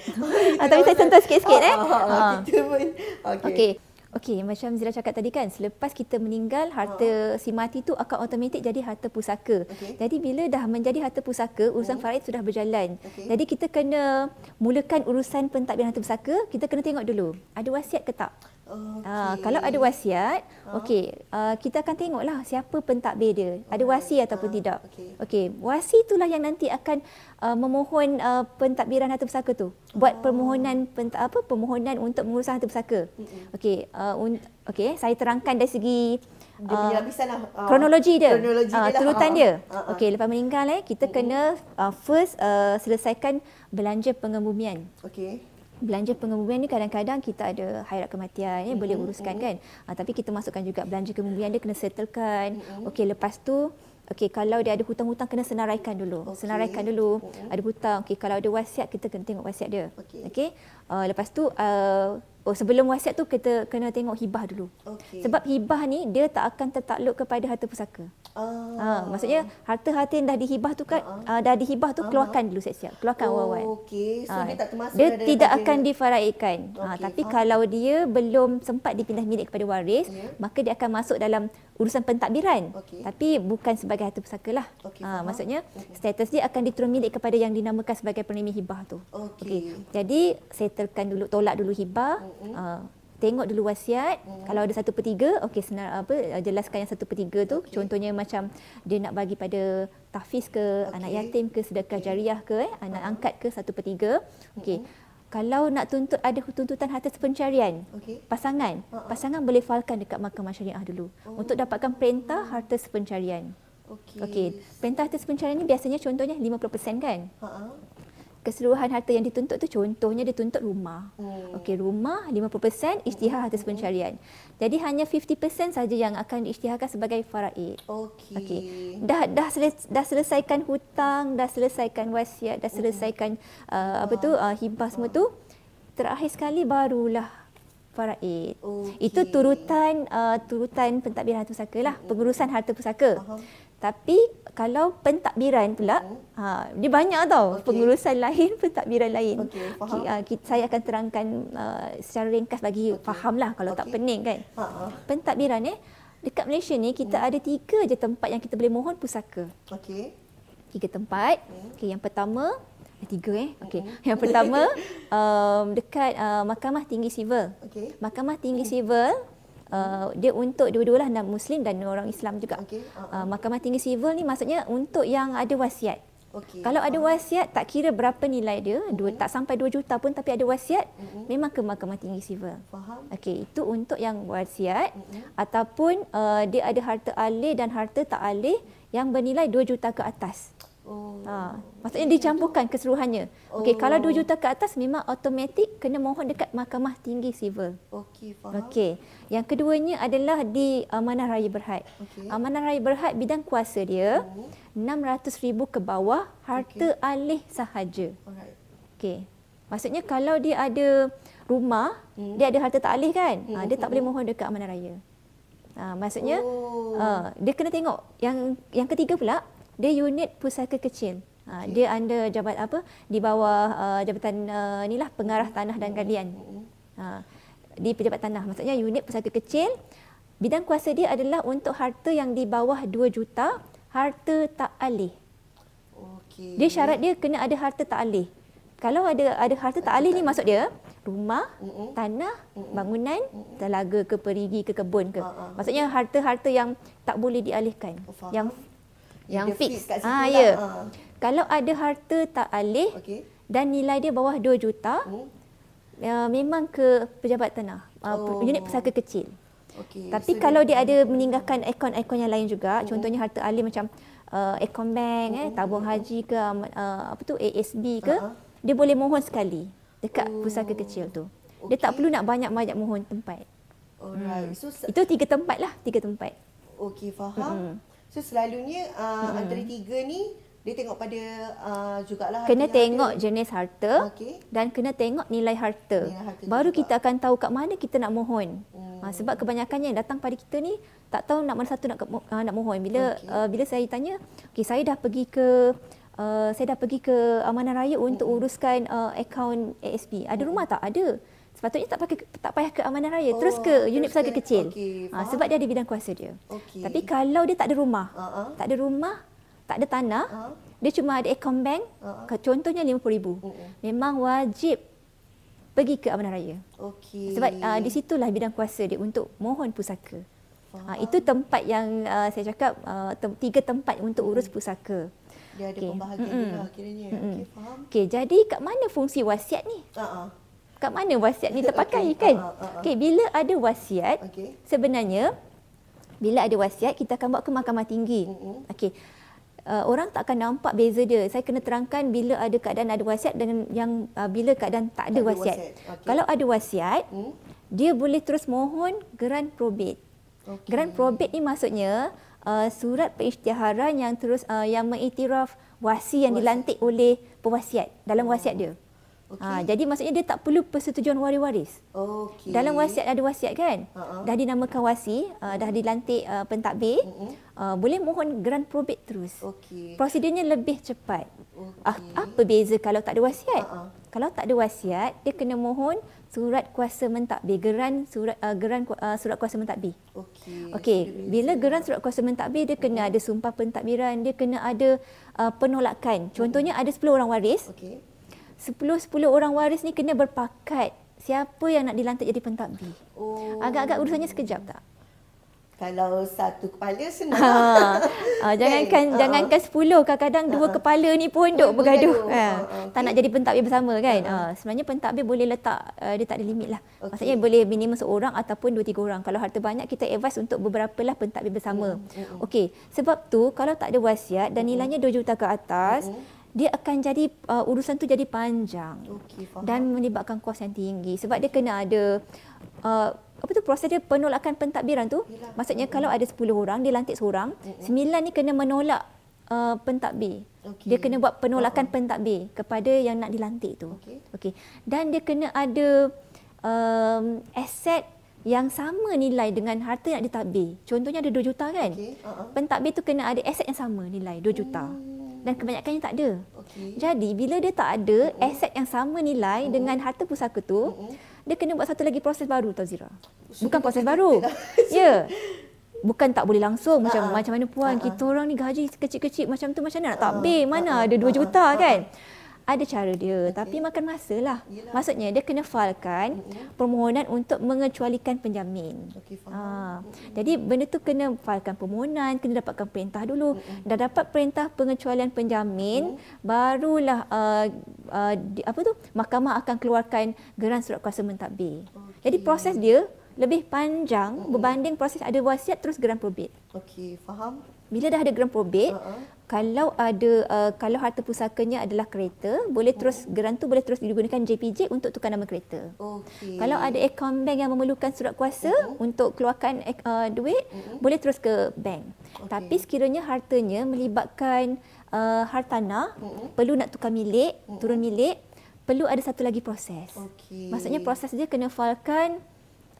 A: ha, tapi saya sentuh sikit-sikit. eh. Ha, ha. Okay. okay. Okey, macam Zira cakap tadi kan, selepas kita meninggal, harta uh. si mati tu akan automatik jadi harta pusaka. Okay. Jadi bila dah menjadi harta pusaka, urusan uh. faraid sudah berjalan. Okay. Jadi kita kena mulakan urusan pentadbiran harta pusaka, kita kena tengok dulu, ada wasiat ke tak? Okay. Uh, kalau ada wasiat, huh? okey, uh, kita akan tengoklah siapa pentadbir dia. Ada wasi ataupun uh, tidak. Okey, okay. wasi itulah yang nanti akan uh, memohon uh, pentadbiran harta pusaka tu. Buat oh. permohonan pent, apa permohonan untuk menguruskan harta pusaka. Mm-hmm. Okey, uh, un- okey, saya terangkan dari segi
B: dia uh, lah. Uh,
A: kronologi dia. Kronologi uh, turutan dia. Uh, uh, uh. Okey, lepas meninggal eh kita mm-hmm. kena uh, first uh, selesaikan belanja pengebumian. Okey belanja pengebumian ni kadang-kadang kita ada hairat kematian ya, boleh uruskan kan. Ha, tapi kita masukkan juga belanja pengebumian dia kena settlekan. Okey lepas tu Okey kalau dia ada hutang-hutang kena senaraikan dulu. Okay. Senaraikan dulu. Ada hutang. Okey kalau ada wasiat kita kena tengok wasiat dia. Okey. Okay? Uh, lepas tu uh, Oh sebelum wasiat tu kita kena tengok hibah dulu. Okay. Sebab hibah ni dia tak akan tertakluk kepada harta pusaka. Uh. Ha, maksudnya harta-harta yang dah dihibah tu kan uh-huh. uh, dah dihibah tu uh-huh. keluarkan dulu siap-siap. Keluarkan oh, awal-awal.
B: Okey. So uh, dia tak termasuk
A: Dia tidak akan difaraidkan. Okay. Uh, tapi uh. kalau dia belum sempat dipindah milik kepada waris, yeah. maka dia akan masuk dalam urusan pentadbiran. Okay. Tapi bukan sebagai harta pusaka lah. Okay, uh, maksudnya okay. status dia akan diturun milik kepada yang dinamakan sebagai penerima hibah tu. Okey. Okay. Jadi settlekan dulu tolak dulu hibah. Uh, tengok dulu wasiat hmm. kalau ada satu per tiga okey senar apa jelaskan yang satu per tiga tu okay. contohnya macam dia nak bagi pada tahfiz ke okay. anak yatim ke sedekah okay. jariah ke eh, anak uh angkat ke satu per tiga okey hmm. kalau nak tuntut ada tuntutan harta pencarian okay. pasangan uh-huh. pasangan boleh falkan dekat mahkamah syariah dulu oh. untuk dapatkan perintah harta pencarian okey okey perintah harta pencarian ni biasanya contohnya 50% kan uh-huh keseluruhan harta yang dituntut tu contohnya dituntut rumah. Hmm. Okey, rumah 50% isytihar harta pencarian. Jadi hanya 50% saja yang akan diisytiharkan sebagai faraid. Okey. Okey. Dah dah seles, dah selesaikan hutang, dah selesaikan wasiat, dah selesaikan hmm. uh, apa tu uh, hibah semua tu. Terakhir sekali barulah faraid. Okay. Itu turutan uh, turutan pentadbiran harta pusaka lah, hmm. pengurusan harta pusaka. Uh-huh. Tapi kalau pentadbiran pula, hmm. ha, dia banyak tau okay. pengurusan lain, pentadbiran lain. Okay, faham. Uh, kita, saya akan terangkan uh, secara ringkas bagi okay. fahamlah kalau okay. tak pening kan. Ha-ha. Pentadbiran eh, dekat Malaysia ni kita hmm. ada tiga je tempat yang kita boleh mohon pusaka. Okey. Tiga tempat. Hmm. Okay, yang pertama, eh, tiga eh. Okey. Hmm. Yang pertama um, dekat uh, Mahkamah Tinggi Sivil. Okay. Mahkamah Tinggi hmm. Sivil Uh, dia untuk dua-dualah Muslim dan orang Islam juga. Okay. Uh-huh. Uh, Mahkamah Tinggi Sivil ni maksudnya untuk yang ada wasiat. Okay. Kalau ada wasiat tak kira berapa nilai dia, uh-huh. dua, tak sampai 2 juta pun tapi ada wasiat, uh-huh. memang ke Mahkamah Tinggi Sivil. Faham. Okey, itu untuk yang wasiat uh-huh. ataupun uh, dia ada harta alih dan harta tak alih yang bernilai 2 juta ke atas. Oh. Ha, maksudnya dicampurkan keseluruhannya. Okey, oh. kalau 2 juta ke atas memang automatik kena mohon dekat Mahkamah Tinggi Sivil. Okey, faham. Okey. Yang keduanya adalah di Amanah Raya Berhad. Okay. Amanah Raya Berhad bidang kuasa dia oh. 600,000 ke bawah harta okay. alih sahaja. Alright. Okey. Maksudnya kalau dia ada rumah, hmm. dia ada harta tak alih kan? Hmm. Ha, dia tak boleh mohon dekat Amanah Raya. Ha, maksudnya oh. ha, dia kena tengok yang yang ketiga pula dia unit pusaka kecil. Ha, okay. Dia under jabat apa? Di bawah uh, jabatan uh, inilah pengarah tanah dan galian. Ha, di pejabat tanah. Maksudnya unit pusaka kecil. Bidang kuasa dia adalah untuk harta yang di bawah 2 juta, harta tak alih. Okay. Dia syarat dia kena ada harta tak alih. Kalau ada ada harta tak alih ni maksud dia rumah, Mm-mm. tanah, Mm-mm. bangunan, Mm-mm. telaga ke perigi ke kebun ke. Uh-uh. Maksudnya harta-harta yang tak boleh dialihkan. Oh, yang yang fix. fix ah ya. Ha. Kalau ada harta tak alih okay. dan nilai dia bawah 2 juta, hmm. uh, memang ke pejabat tanah. Uh, oh. Unit pusaka kecil. Okay. Tapi so kalau dia ada meninggalkan akaun-akaun yang lain juga, hmm. contohnya harta alih macam uh, akaun bank, hmm. eh, tabung haji ke, uh, apa tu ASB ke, uh-huh. dia boleh mohon sekali dekat oh. pusaka kecil tu. Okay. Dia tak perlu nak banyak-banyak mohon tempat. Alright. Hmm. So, Itu tiga tempat lah, tiga tempat.
B: Okey, faham. Hmm. So selalunya uh, hmm. antara tiga ni dia tengok pada uh, jugalah
A: kena tengok harta. jenis harta okay. dan kena tengok nilai harta. Nilai harta Baru juga. kita akan tahu kat mana kita nak mohon. Hmm. Uh, sebab kebanyakannya yang datang pada kita ni tak tahu nak mana satu nak uh, nak mohon. Bila okay. uh, bila saya tanya, okey saya dah pergi ke uh, saya dah pergi ke Amanah Raya untuk hmm. uruskan uh, akaun ASB. Ada hmm. rumah tak? Ada. Sepatutnya tak pakai tak payah ke amanah raya, oh, terus ke unit pesaka kecil.
B: Okay,
A: ha, sebab dia ada bidang kuasa dia.
B: Okay.
A: Tapi kalau dia tak ada rumah, uh-huh. tak ada rumah, tak ada tanah, uh-huh. dia cuma ada account bank, uh-huh. contohnya RM50,000. Uh-huh. Memang wajib pergi ke amanah raya.
B: Okay.
A: Sebab uh, di situlah bidang kuasa dia untuk mohon pusaka. Ha, itu tempat yang uh, saya cakap uh, tem- tiga tempat untuk urus pusaka.
B: Dia ada okay. pembahagian mm-hmm. juga kiranya. Mm-hmm. Okey, faham.
A: Okey, jadi kat mana fungsi wasiat ni? Uh-uh. Kat mana wasiat ni terpakai okay. kan? Uh-uh. Uh-uh. Okey, bila ada wasiat, okay. sebenarnya bila ada wasiat kita akan bawa ke mahkamah tinggi. Mm-hmm. Okey. Uh, orang tak akan nampak beza dia. Saya kena terangkan bila ada keadaan ada wasiat dengan yang uh, bila keadaan tak ada tak wasiat. wasiat. Okay. Kalau ada wasiat, mm. dia boleh terus mohon geran probate. Okay. Grant probate ni maksudnya uh, surat perisytiharan yang terus uh, yang mengiktiraf wasi yang wasi. dilantik oleh pewasiat dalam wasiat dia. Okay. Ha, jadi maksudnya dia tak perlu persetujuan waris-waris. Okay. Dalam wasiat ada wasiat kan? Uh-huh. Dah dinamakan wasi, uh, dah dilantik uh, pentadbir, uh-huh. uh, boleh mohon grant probate terus. Okay. Prosedurnya lebih cepat. Okay. Uh, apa beza kalau tak ada wasiat? Uh-huh. Kalau tak ada wasiat, dia kena mohon surat kuasa mentadbir geran surat uh, geran uh, surat kuasa mentadbir. Okey. Okey, bila geran surat kuasa mentadbir dia kena ada sumpah pentadbiran, dia kena ada uh, penolakan. Contohnya ada 10 orang waris. Okey. 10 10 orang waris ni kena berpakat siapa yang nak dilantik jadi pentadbir. Oh. Agak-agak urusannya sekejap tak?
B: kalau satu kepala senang. Ha.
A: Ha, jangankan kan? jangankan sepuluh kadang-kadang dua ha. kepala ni pun duk bergaduh. Ha. Ha. Okay. Tak nak jadi pentadbir bersama kan. Ha. Ha. sebenarnya pentadbir boleh letak uh, dia tak ada limit lah. Okay. Maksudnya boleh minimum seorang ataupun dua tiga orang. Kalau harta banyak kita advise untuk beberapa lah pentadbir bersama. Hmm. Hmm. Okey, sebab tu kalau tak ada wasiat dan nilainya 2 juta ke atas hmm. Dia akan jadi uh, urusan tu jadi panjang. Okay, dan melibatkan kos yang tinggi sebab dia kena ada uh, apa tu proses dia penolakan pentadbiran tu Yalah. maksudnya mm-hmm. kalau ada 10 orang dia lantik seorang mm-hmm. ni kena menolak uh, pentadbir okay. dia kena buat penolakan uh-huh. pentadbir kepada yang nak dilantik tu okey okay. dan dia kena ada um, aset yang sama nilai dengan harta yang ditadbir contohnya ada 2 juta kan okay. uh-huh. pentadbir tu kena ada aset yang sama nilai 2 juta hmm. Dan kebanyakannya tak ada okay. jadi bila dia tak ada uh-huh. aset yang sama nilai uh-huh. dengan harta pusaka tu uh-huh dia kena buat satu lagi proses baru tau Zira. Bukan proses baru. Ya. Bukan tak boleh langsung macam uh-huh. macam mana puan uh-huh. kita orang ni gaji kecil-kecil macam tu macam mana nak takbir mana uh-huh. ada 2 juta uh-huh. kan. Ada cara dia okay. tapi makan masa lah. Yelah. Maksudnya dia kena filekan uh-huh. permohonan untuk mengecualikan penjamin. Okay, faham. Ha. Uh-huh. Jadi benda tu kena filekan permohonan, kena dapatkan perintah dulu. Uh-huh. Dah dapat perintah pengecualian penjamin, uh-huh. barulah uh, uh, di, apa tu mahkamah akan keluarkan geran surat kuasa mentadbir. Okay. Jadi proses dia lebih panjang uh-huh. berbanding proses ada wasiat terus geran probate.
B: Okey, faham.
A: Bila dah ada geran probate, uh-huh. Kalau ada uh, kalau harta pusakanya adalah kereta, boleh terus uh-huh. geran tu boleh terus digunakan JPJ untuk tukar nama kereta. Okey. Kalau ada akaun bank yang memerlukan surat kuasa uh-huh. untuk keluarkan uh, duit, uh-huh. boleh terus ke bank. Okay. Tapi sekiranya hartanya melibatkan uh, hartanah mm-hmm. perlu nak tukar milik, mm-hmm. turun milik, perlu ada satu lagi proses. Okay. Maksudnya proses dia kena filekan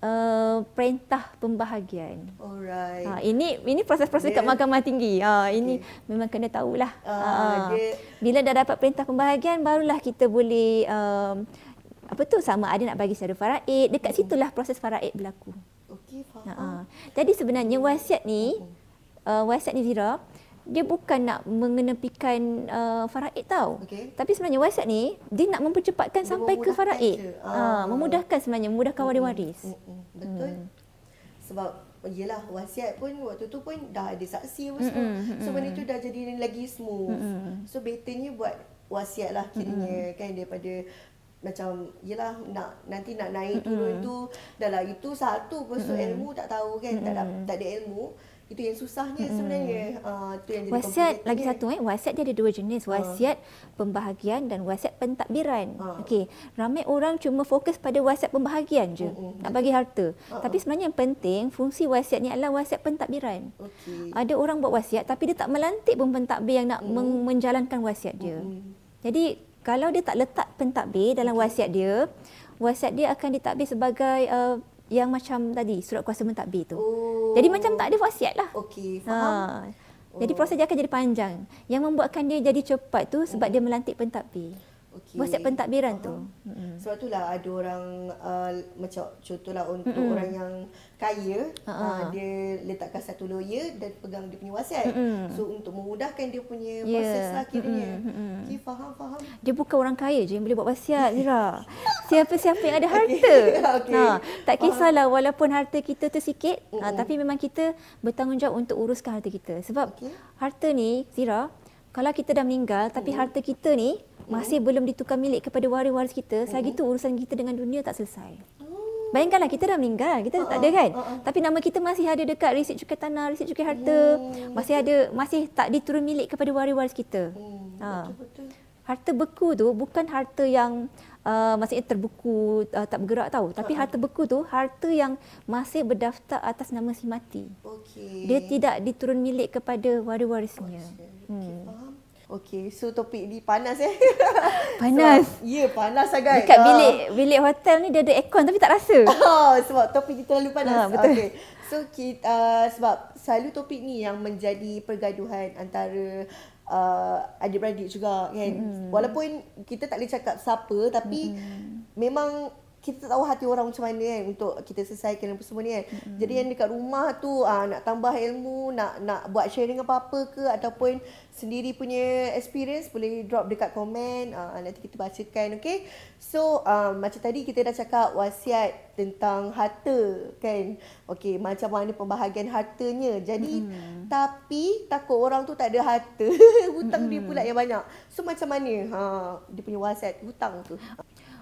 A: uh, perintah pembahagian. Alright. Ha, ini ini proses-proses kat mahkamah tinggi. Ha, ini okay. memang kena tahulah. Uh, ha, dia... Bila dah dapat perintah pembahagian barulah kita boleh um, apa tu sama ada nak bagi secara faraid. Dekat mm-hmm. situlah proses faraid berlaku. Okey, faham. Ha, jadi sebenarnya wasiat ni uh, wasiat ni Zira dia bukan nak mengenepikan uh, faraid tau. Okay. Tapi sebenarnya wasiat ni dia nak mempercepatkan dia sampai ke faraid. Ah. Ha, memudahkan sebenarnya memudahkan waris-waris. Hmm. Hmm.
B: Betul. Hmm. Sebab Yelah wasiat pun waktu tu pun dah ada saksi apa semua. Mm-hmm. So benda tu dah jadi lagi smooth. Mm-hmm. So betternya buat wasiat lah kiranya mm-hmm. kan daripada macam yelah nak nanti nak naik turun mm-hmm. tu dah lah itu satu pun mm-hmm. ilmu tak tahu kan mm-hmm. tak, ada, tak ada ilmu itu yang susahnya hmm. sebenarnya uh,
A: itu yang jadi wasiat lagi satu eh wasiat dia ada dua jenis ah. wasiat uh. pembahagian dan wasiat pentadbiran uh. okey ramai orang cuma fokus pada wasiat pembahagian je uh-uh. nak bagi harta uh-uh. tapi sebenarnya yang penting fungsi wasiat ni adalah wasiat pentadbiran okay. ada orang buat wasiat tapi dia tak melantik pun pentadbir yang nak uh. menjalankan wasiat dia uh-uh. jadi kalau dia tak letak pentadbir dalam wasiat dia wasiat dia akan ditadbir sebagai uh, yang macam tadi surat kuasa mentadbir tu. Oh. Jadi macam tak ada wasiat lah.
B: Okey, faham. Ha.
A: Jadi oh. proses dia akan jadi panjang. Yang membuatkan dia jadi cepat tu sebab hmm. dia melantik pentadbir.
B: Okey.
A: Buat siap pentadbiran tu.
B: Mm-hmm. Sebab itulah ada orang uh, macam contohlah untuk mm-hmm. orang yang kaya uh-huh. uh, dia letakkan satu lawyer dan pegang dia punya wasiat. Mm-hmm. So untuk memudahkan dia punya yeah. proses lah kiranya. Mm-hmm. Okay, faham faham.
A: Dia bukan orang kaya je yang boleh buat wasiat Zira. Siapa-siapa yang ada harta. okay. Ha, tak kisahlah walaupun harta kita tu sikit mm-hmm. ha, tapi memang kita bertanggungjawab untuk uruskan harta kita. Sebab okay. harta ni Zira kalau kita dah meninggal tapi mm-hmm. harta kita ni masih belum ditukar milik kepada waris-waris kita, mm-hmm. selagi itu urusan kita dengan dunia tak selesai. Oh. Bayangkanlah kita dah meninggal, kita uh-uh. tak ada kan? Uh-uh. Tapi nama kita masih ada dekat resit cukai tanah, resit cukai harta. Hmm. Masih ada masih tak diturun milik kepada waris-waris kita. Hmm. Ha. Betul-betul. Harta beku tu bukan harta yang uh, maksudnya terbuku uh, tak bergerak tahu, tapi uh-uh. harta beku tu harta yang masih berdaftar atas nama si mati. Okay. Dia tidak diturun milik kepada waris-warisnya. Okay. Hmm. Okay.
B: So topik ni panas eh.
A: Panas.
B: Ya, yeah, panas sangat.
A: Dekat bilik bilik hotel ni dia ada aircon tapi tak rasa.
B: Oh, sebab topik kita terlalu panas. Ha, betul. Okay. So kita uh, sebab selalu topik ni yang menjadi pergaduhan antara uh, adik-beradik juga kan. Mm. Walaupun kita tak boleh cakap siapa tapi mm. memang kita tahu hati orang macam mana kan untuk kita selesaikan apa semua ni kan. Mm-hmm. Jadi yang dekat rumah tu aa, ah, nak tambah ilmu, nak nak buat sharing apa-apa ke ataupun sendiri punya experience boleh drop dekat komen aa, ah, nanti kita bacakan okay. So aa, macam tadi kita dah cakap wasiat tentang harta kan. Okay macam mana pembahagian hartanya. Jadi mm. tapi takut orang tu tak ada harta, hutang mm-hmm. dia pula yang banyak. So macam mana ha, dia punya wasiat hutang tu?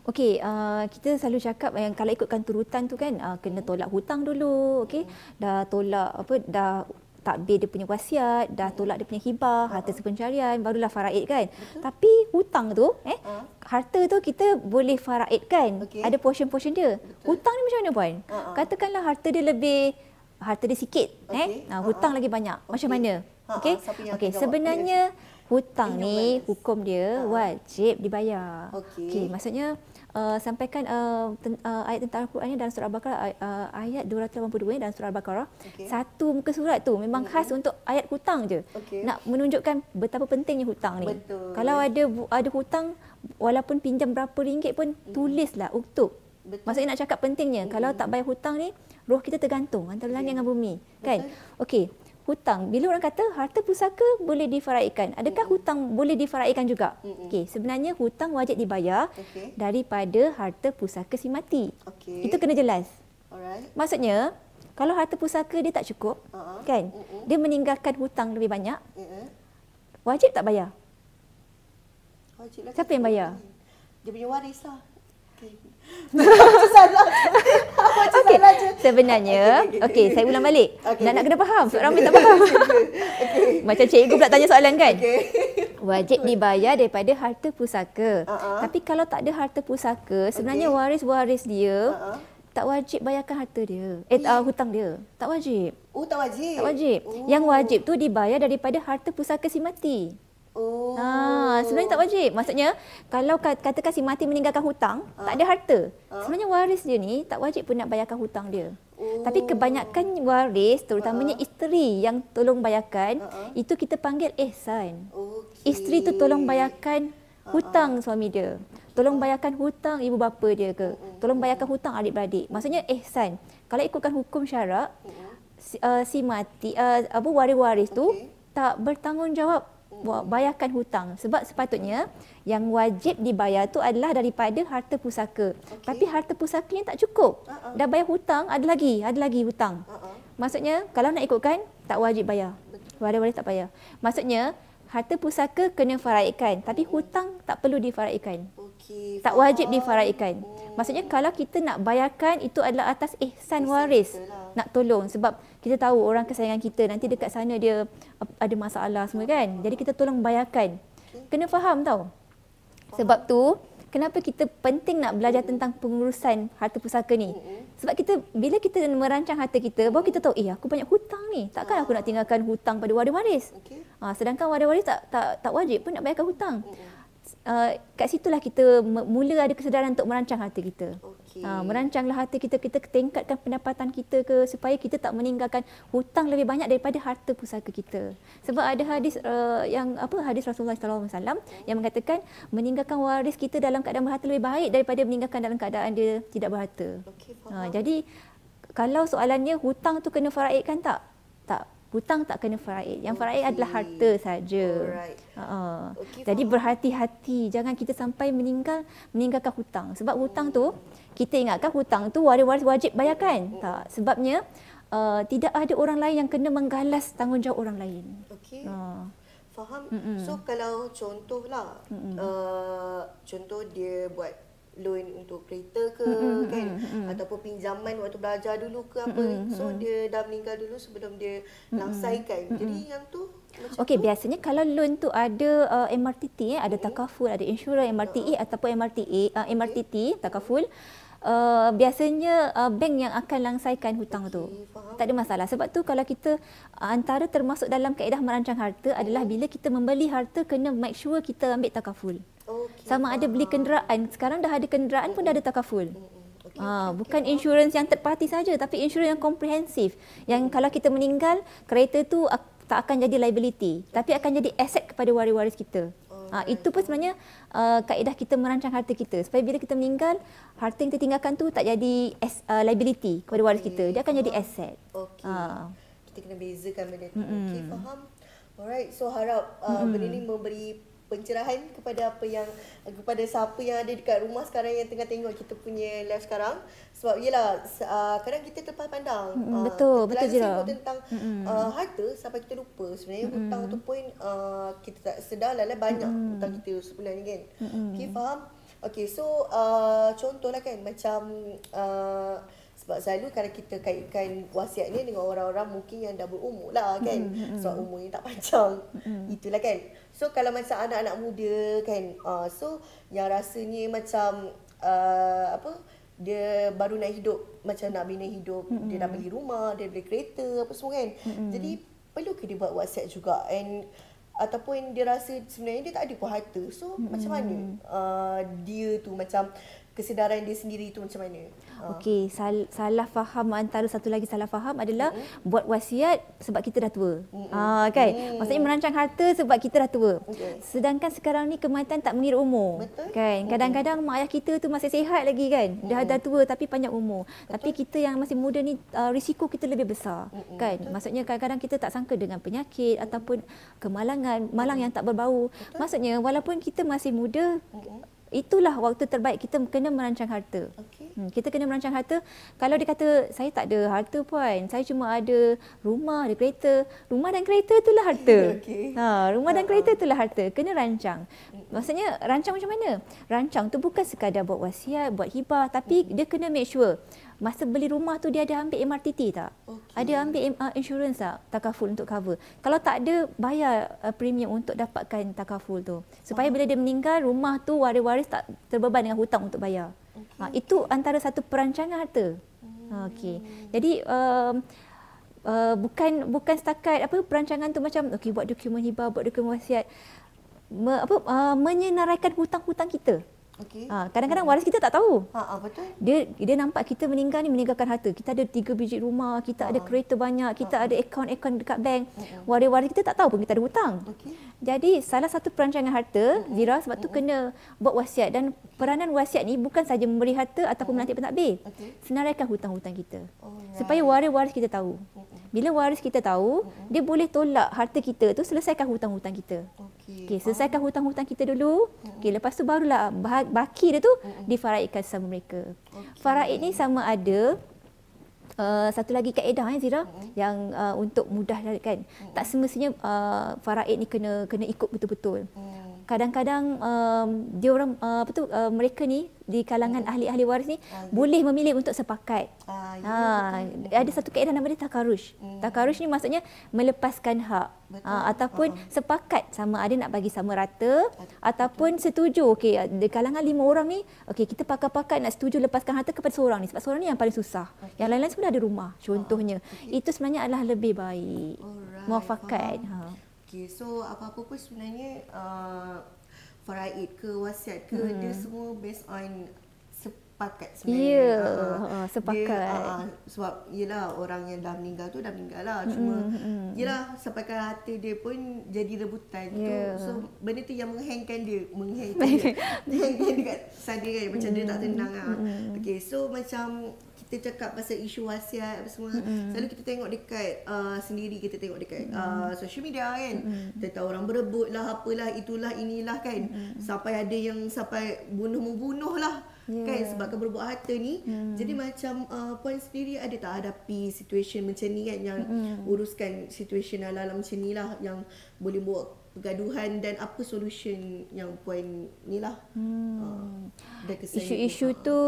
A: Okey, uh, kita selalu cakap yang kalau ikutkan turutan tu kan uh, kena tolak hutang dulu, okey. Dah tolak apa dah takbir dia punya wasiat, dah tolak dia punya hibah, harta sepencarian, barulah faraid kan. Betul. Tapi hutang tu eh uh. harta tu kita boleh faraid kan. Okay. Ada portion-portion dia. Betul. Hutang ni macam mana puan? Uh-huh. Katakanlah harta dia lebih harta dia sikit okay. eh. Uh, hutang uh-huh. lagi banyak. Okay. Macam mana? Okey. Okey, sebenarnya hutang ni hukum dia uh-huh. wajib dibayar. Okey. Okay, maksudnya uh, sampaikan uh, ten, uh, ayat tentang Al-Quran dalam surah Al-Baqarah uh, ayat 282 dalam surah Al-Baqarah. Okay. Satu muka surat tu memang mm-hmm. khas untuk ayat hutang je. Okay. Nak menunjukkan betapa pentingnya hutang ni. Betul. Kalau ada ada hutang walaupun pinjam berapa ringgit pun mm-hmm. tulislah uktub. Betul. Maksudnya nak cakap pentingnya mm-hmm. kalau tak bayar hutang ni roh kita tergantung antara langit dengan bumi. Kan? Okey hutang. Bila orang kata harta pusaka boleh difaraikan, adakah mm-hmm. hutang boleh difaraikan juga? Mm-hmm. Okey, sebenarnya hutang wajib dibayar okay. daripada harta pusaka si mati. Okay. Itu kena jelas. Alright. Maksudnya, kalau harta pusaka dia tak cukup, uh-huh. kan? Mm-hmm. Dia meninggalkan hutang lebih banyak. Mm-hmm. Wajib tak bayar? Wajib lah. Siapa yang bayar?
B: Dia punya waris lah. Okay.
A: Okay. Sebenarnya, okey, okay, okay, okay. saya ulang balik. Okay. Nak nak kena faham, sebab ramai tak faham. okay. Macam cikgu pula tanya soalan kan? Okay. Wajib dibayar daripada harta pusaka. Uh-huh. Tapi kalau tak ada harta pusaka, sebenarnya okay. waris-waris dia uh-huh. tak wajib bayarkan harta dia. Eh, uh, hutang dia. Tak wajib.
B: Oh, tak wajib?
A: Tak wajib. Oh. Yang wajib tu dibayar daripada harta pusaka si mati. Oh. Ha, sebenarnya tak wajib. Maksudnya kalau katakan si mati meninggalkan hutang, ha? tak ada harta. Ha? Sebenarnya waris dia ni tak wajib pun nak bayarkan hutang dia. Oh. Tapi kebanyakan waris, terutamanya ha? isteri yang tolong bayarkan, ha? itu kita panggil ihsan. Okay. Isteri tu tolong bayarkan hutang ha? suami dia. Tolong bayarkan hutang ibu bapa dia ke. Tolong bayarkan hutang adik-beradik. Maksudnya ihsan. Kalau ikutkan hukum syarak, si, uh, si mati, uh, apa waris-waris tu tak bertanggungjawab bayarkan hutang sebab sepatutnya yang wajib dibayar tu adalah daripada harta pusaka. Okay. Tapi harta pusaka yang tak cukup. Uh-uh. Dah bayar hutang, ada lagi, ada lagi hutang. Uh-uh. Maksudnya kalau nak ikutkan tak wajib bayar. Waris-waris tak bayar. Maksudnya harta pusaka kena faraidkan tapi hutang tak perlu difaraidkan. Okay, tak wajib difaraidkan. Maksudnya kalau kita nak bayarkan itu adalah atas ihsan waris. Lah. Nak tolong sebab kita tahu orang kesayangan kita nanti dekat sana dia ada masalah semua kan. Jadi kita tolong bayarkan. Kena faham tau. Sebab tu kenapa kita penting nak belajar tentang pengurusan harta pusaka ni. Sebab kita bila kita merancang harta kita baru kita tahu eh aku banyak hutang ni. Takkan aku nak tinggalkan hutang pada waris waris. Ha, sedangkan waris waris tak tak tak wajib pun nak bayarkan hutang. Uh, kat situlah kita mula ada kesedaran untuk merancang harta kita. Okay. Uh, merancanglah harta kita, kita tingkatkan pendapatan kita ke supaya kita tak meninggalkan hutang lebih banyak daripada harta pusaka kita. Sebab ada hadis uh, yang apa hadis Rasulullah sallallahu alaihi wasallam yang mengatakan meninggalkan waris kita dalam keadaan berharta lebih baik daripada meninggalkan dalam keadaan dia tidak berharta. Okay, uh, jadi kalau soalannya hutang tu kena faraidkan tak? Tak hutang tak kena faraid. Yang faraid okay. adalah harta saja. Uh-uh. Okay, Jadi berhati-hati jangan kita sampai meninggal meninggalkan hutang. Sebab hutang tu kita ingatkan hutang tu waris-waris wajib bayarkan. Hmm. Tak. Sebabnya uh, tidak ada orang lain yang kena menggalas tanggungjawab orang lain.
B: Okey. Uh. Faham? Mm-mm. So kalau contohlah uh, contoh dia buat loan untuk kereta ke mm-hmm. kan mm-hmm. ataupun pinjaman waktu belajar dulu ke apa mm-hmm. so dia dah meninggal dulu sebelum dia mm-hmm. langsaikan mm-hmm. jadi yang tu
A: Okey biasanya kalau loan tu ada uh, MRTT eh ada mm-hmm. takaful ada insurans MRTE uh-huh. ataupun MRTA uh, MRTT okay. takaful Uh, biasanya uh, bank yang akan langsaikan hutang okay, tu. Faham. Tak ada masalah. Sebab tu kalau kita uh, antara termasuk dalam kaedah merancang harta adalah bila kita membeli harta kena make sure kita ambil takaful. Okay. Sama ada beli kenderaan. Sekarang dah ada kenderaan pun dah ada takaful. Okay, ha, okay, bukan okay. insurans yang third party saja tapi insurans yang komprehensif. Yang kalau kita meninggal, kereta tu tak akan jadi liability tapi akan jadi aset kepada waris-waris kita. Ha, itu pun sebenarnya uh, kaedah kita merancang harta kita. Supaya bila kita meninggal, harta yang kita tinggalkan tu tak jadi as, uh, liability kepada waris okay. kita. Dia akan jadi aset.
B: Okay. Ha. Kita kena bezakan benda tu. Mm-hmm. Okay, faham. Alright, so harap uh, mm-hmm. benda ni memberi pencerahan kepada apa yang kepada siapa yang ada dekat rumah sekarang yang tengah tengok kita punya live sekarang sebab yalah uh, kadang kita terlepas pandang
A: mm, betul uh, betul je
B: tentang mm. uh, harta sampai kita lupa sebenarnya mm. hutang tu pun uh, kita tak sedar lah banyak mm. hutang kita sebulan ni kan mm. okey faham okey so uh, contohlah kan macam uh, sebab selalu kalau kita kaitkan wasiat ni dengan orang-orang mungkin yang dah berumur lah kan. Mm-hmm. Sebab umurnya tak panjang. Mm-hmm. Itulah kan. So kalau macam anak-anak muda kan. Uh, so yang rasanya macam uh, apa dia baru nak hidup macam nak bina hidup. Mm-hmm. Dia nak beli rumah, dia beli kereta apa semua kan. Mm-hmm. Jadi perlu ke dia buat wasiat juga. And ataupun dia rasa sebenarnya dia tak ada pun harta. So mm-hmm. macam mana uh, dia tu macam kesedaran dia sendiri tu macam mana?
A: Ah. Okey, sal- salah faham antara satu lagi salah faham adalah mm-hmm. buat wasiat sebab kita dah tua. Mm-hmm. Ah kan? Mm. Maksudnya merancang harta sebab kita dah tua. Okay. Sedangkan sekarang ni kematian tak mengira umur. Betul. Kan? Kadang-kadang mak ayah kita tu masih sihat lagi kan? Mm-hmm. Dah dah tua tapi panjang umur. Betul. Tapi kita yang masih muda ni uh, risiko kita lebih besar. Mm-hmm. Kan? Betul. Maksudnya kadang-kadang kita tak sangka dengan penyakit mm-hmm. ataupun kemalangan, malang mm-hmm. yang tak berbau. Betul. Maksudnya walaupun kita masih muda mm-hmm itulah waktu terbaik kita kena merancang harta. Okay. Hmm, kita kena merancang harta. Kalau dia kata saya tak ada harta puan, saya cuma ada rumah, ada kereta. Rumah dan kereta itulah harta. okay. Ha, rumah dan kereta itulah harta. Kena rancang. Maksudnya rancang macam mana? Rancang tu bukan sekadar buat wasiat, buat hibah, tapi dia kena make sure masa beli rumah tu dia ada ambil MRTT tak? Okay. Ada ambil uh, insurance tak? Takaful untuk cover. Kalau tak ada, bayar uh, premium untuk dapatkan takaful tu. Supaya oh. bila dia meninggal, rumah tu waris-waris tak terbeban dengan hutang untuk bayar. Okay. Ha, itu antara satu perancangan harta. Hmm. Okey. Jadi um, uh, bukan bukan setakat apa perancangan tu macam okey buat dokumen hibah, buat dokumen wasiat. Me, apa uh, menyenaraikan hutang-hutang kita. Okay. Ha, kadang-kadang waris kita tak tahu. Ha, ha, betul. Dia dia nampak kita meninggal ni meninggalkan harta. Kita ada tiga biji rumah, kita ha. ada kereta banyak, kita ha. ada akaun-akaun dekat bank. Ha. Waris-waris kita tak tahu pun kita ada hutang. Okay. Jadi salah satu perancangan harta, Zira sebab uh tu kena buat wasiat dan peranan wasiat ni bukan saja memberi harta ataupun uh melantik pentadbir. Okay. Senaraikan hutang-hutang kita. Alright. Supaya waris-waris kita tahu. Bila waris kita tahu, uh dia boleh tolak harta kita tu selesaikan hutang-hutang kita. Okey. Okay, selesaikan hutang-hutang kita dulu. uh Okey, lepas tu barulah baki dia tu uh-huh. difaraidkan sama mereka. Okay. Faraid ni sama ada uh, satu lagi kaedah eh Zira uh-huh. yang uh, untuk mudah kan. Uh-huh. Tak semestinya uh, faraid ni kena kena ikut betul-betul. Uh-huh kadang-kadang um, dia orang uh, apa tu uh, mereka ni di kalangan hmm. ahli-ahli waris ni hmm. boleh memilih untuk sepakat. Ah, ya, ha, ada satu kaedah nama dia takarush. Hmm. Takarush ni maksudnya melepaskan hak. Ha, ataupun uh-huh. sepakat sama ada nak bagi sama rata Betul. ataupun setuju okey di kalangan lima orang ni okey kita pakat-pakat nak setuju lepaskan harta kepada seorang ni sebab seorang ni yang paling susah. Okay. Yang lain-lain semua ada rumah contohnya. Uh-huh. Okay. Itu sebenarnya adalah lebih baik. Alright. Muafakat. Ha.
B: Okay, so apa-apa pun sebenarnya uh, faraid ke wasiat ke hmm. dia semua based on sepakat
A: sebenarnya. Ya, yeah, uh, sepakat. Dia, uh,
B: sebab yelah orang yang dah meninggal tu dah meninggal lah. Cuma mm-hmm. yelah sampaikan hati dia pun jadi rebutan. Yeah. Tu. So benda tu yang menghangkan dia. Menghangkan dia. menghangkan dekat sana kan. Macam mm-hmm. dia tak tenang lah. Mm-hmm. Okay so macam kita cakap pasal isu wasiat apa semua mm-hmm. selalu kita tengok dekat uh, sendiri kita tengok dekat mm-hmm. uh, social media kan mm-hmm. tentang orang berebut lah apalah itulah inilah kan mm-hmm. sampai ada yang sampai bunuh membunuh lah yeah. kan sebabkan berbuat harta ni mm. jadi macam uh, puan sendiri ada tak hadapi situasi macam ni kan yang mm. uruskan situasi ala-ala macam ni lah yang boleh buat pergaduhan dan apa solution yang puan ni lah hmm.
A: uh, isu-isu tu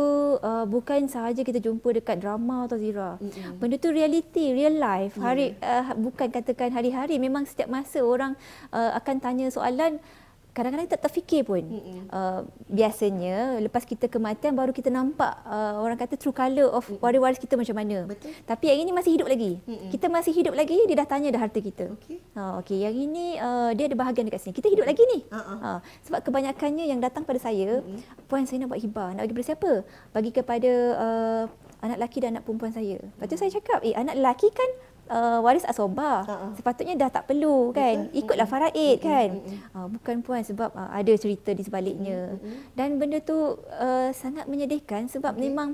A: uh, bukan sahaja kita jumpa dekat drama atau zira mm-hmm. benda tu reality real life hari yeah. uh, bukan katakan hari-hari memang setiap masa orang uh, akan tanya soalan kadang-kadang tak terfikir pun. Uh, biasanya lepas kita kematian baru kita nampak uh, orang kata true color of waris-waris kita macam mana. Betul. Tapi yang ini masih hidup lagi. Mm-mm. Kita masih hidup lagi, dia dah tanya dah harta kita. Okey. Uh, okey, yang ini uh, dia ada bahagian dekat sini. Kita hidup lagi ni. Uh-uh. Uh, sebab kebanyakannya yang datang pada saya, Mm-mm. puan saya nak buat hibah. Nak bagi kepada siapa? Bagi kepada uh, anak lelaki dan anak perempuan saya. Lepas tu saya cakap, eh anak lelaki kan uh, waris asobah. Uh-huh. Sepatutnya dah tak perlu kan. Betul. Ikutlah faraid kan. Uh, bukan puan sebab uh, ada cerita di sebaliknya. Dan benda tu uh, sangat menyedihkan sebab okay. memang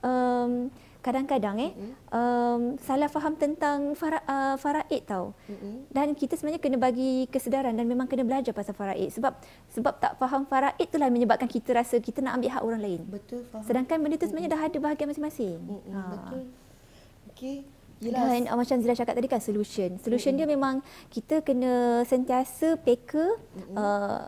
A: um, kadang-kadang eh um, salah faham tentang fara, uh, faraid tau. Dan kita sebenarnya kena bagi kesedaran dan memang kena belajar pasal faraid sebab sebab tak faham faraid itulah menyebabkan kita rasa kita nak ambil hak orang lain. Betul faham. Sedangkan benda tu sebenarnya dah ada bahagian masing-masing.
B: Ha. Betul. Okey.
A: Yelah. Dan uh, macam Zira cakap tadi kan solution. Solution mm-hmm. dia memang kita kena sentiasa peka mm-hmm. uh,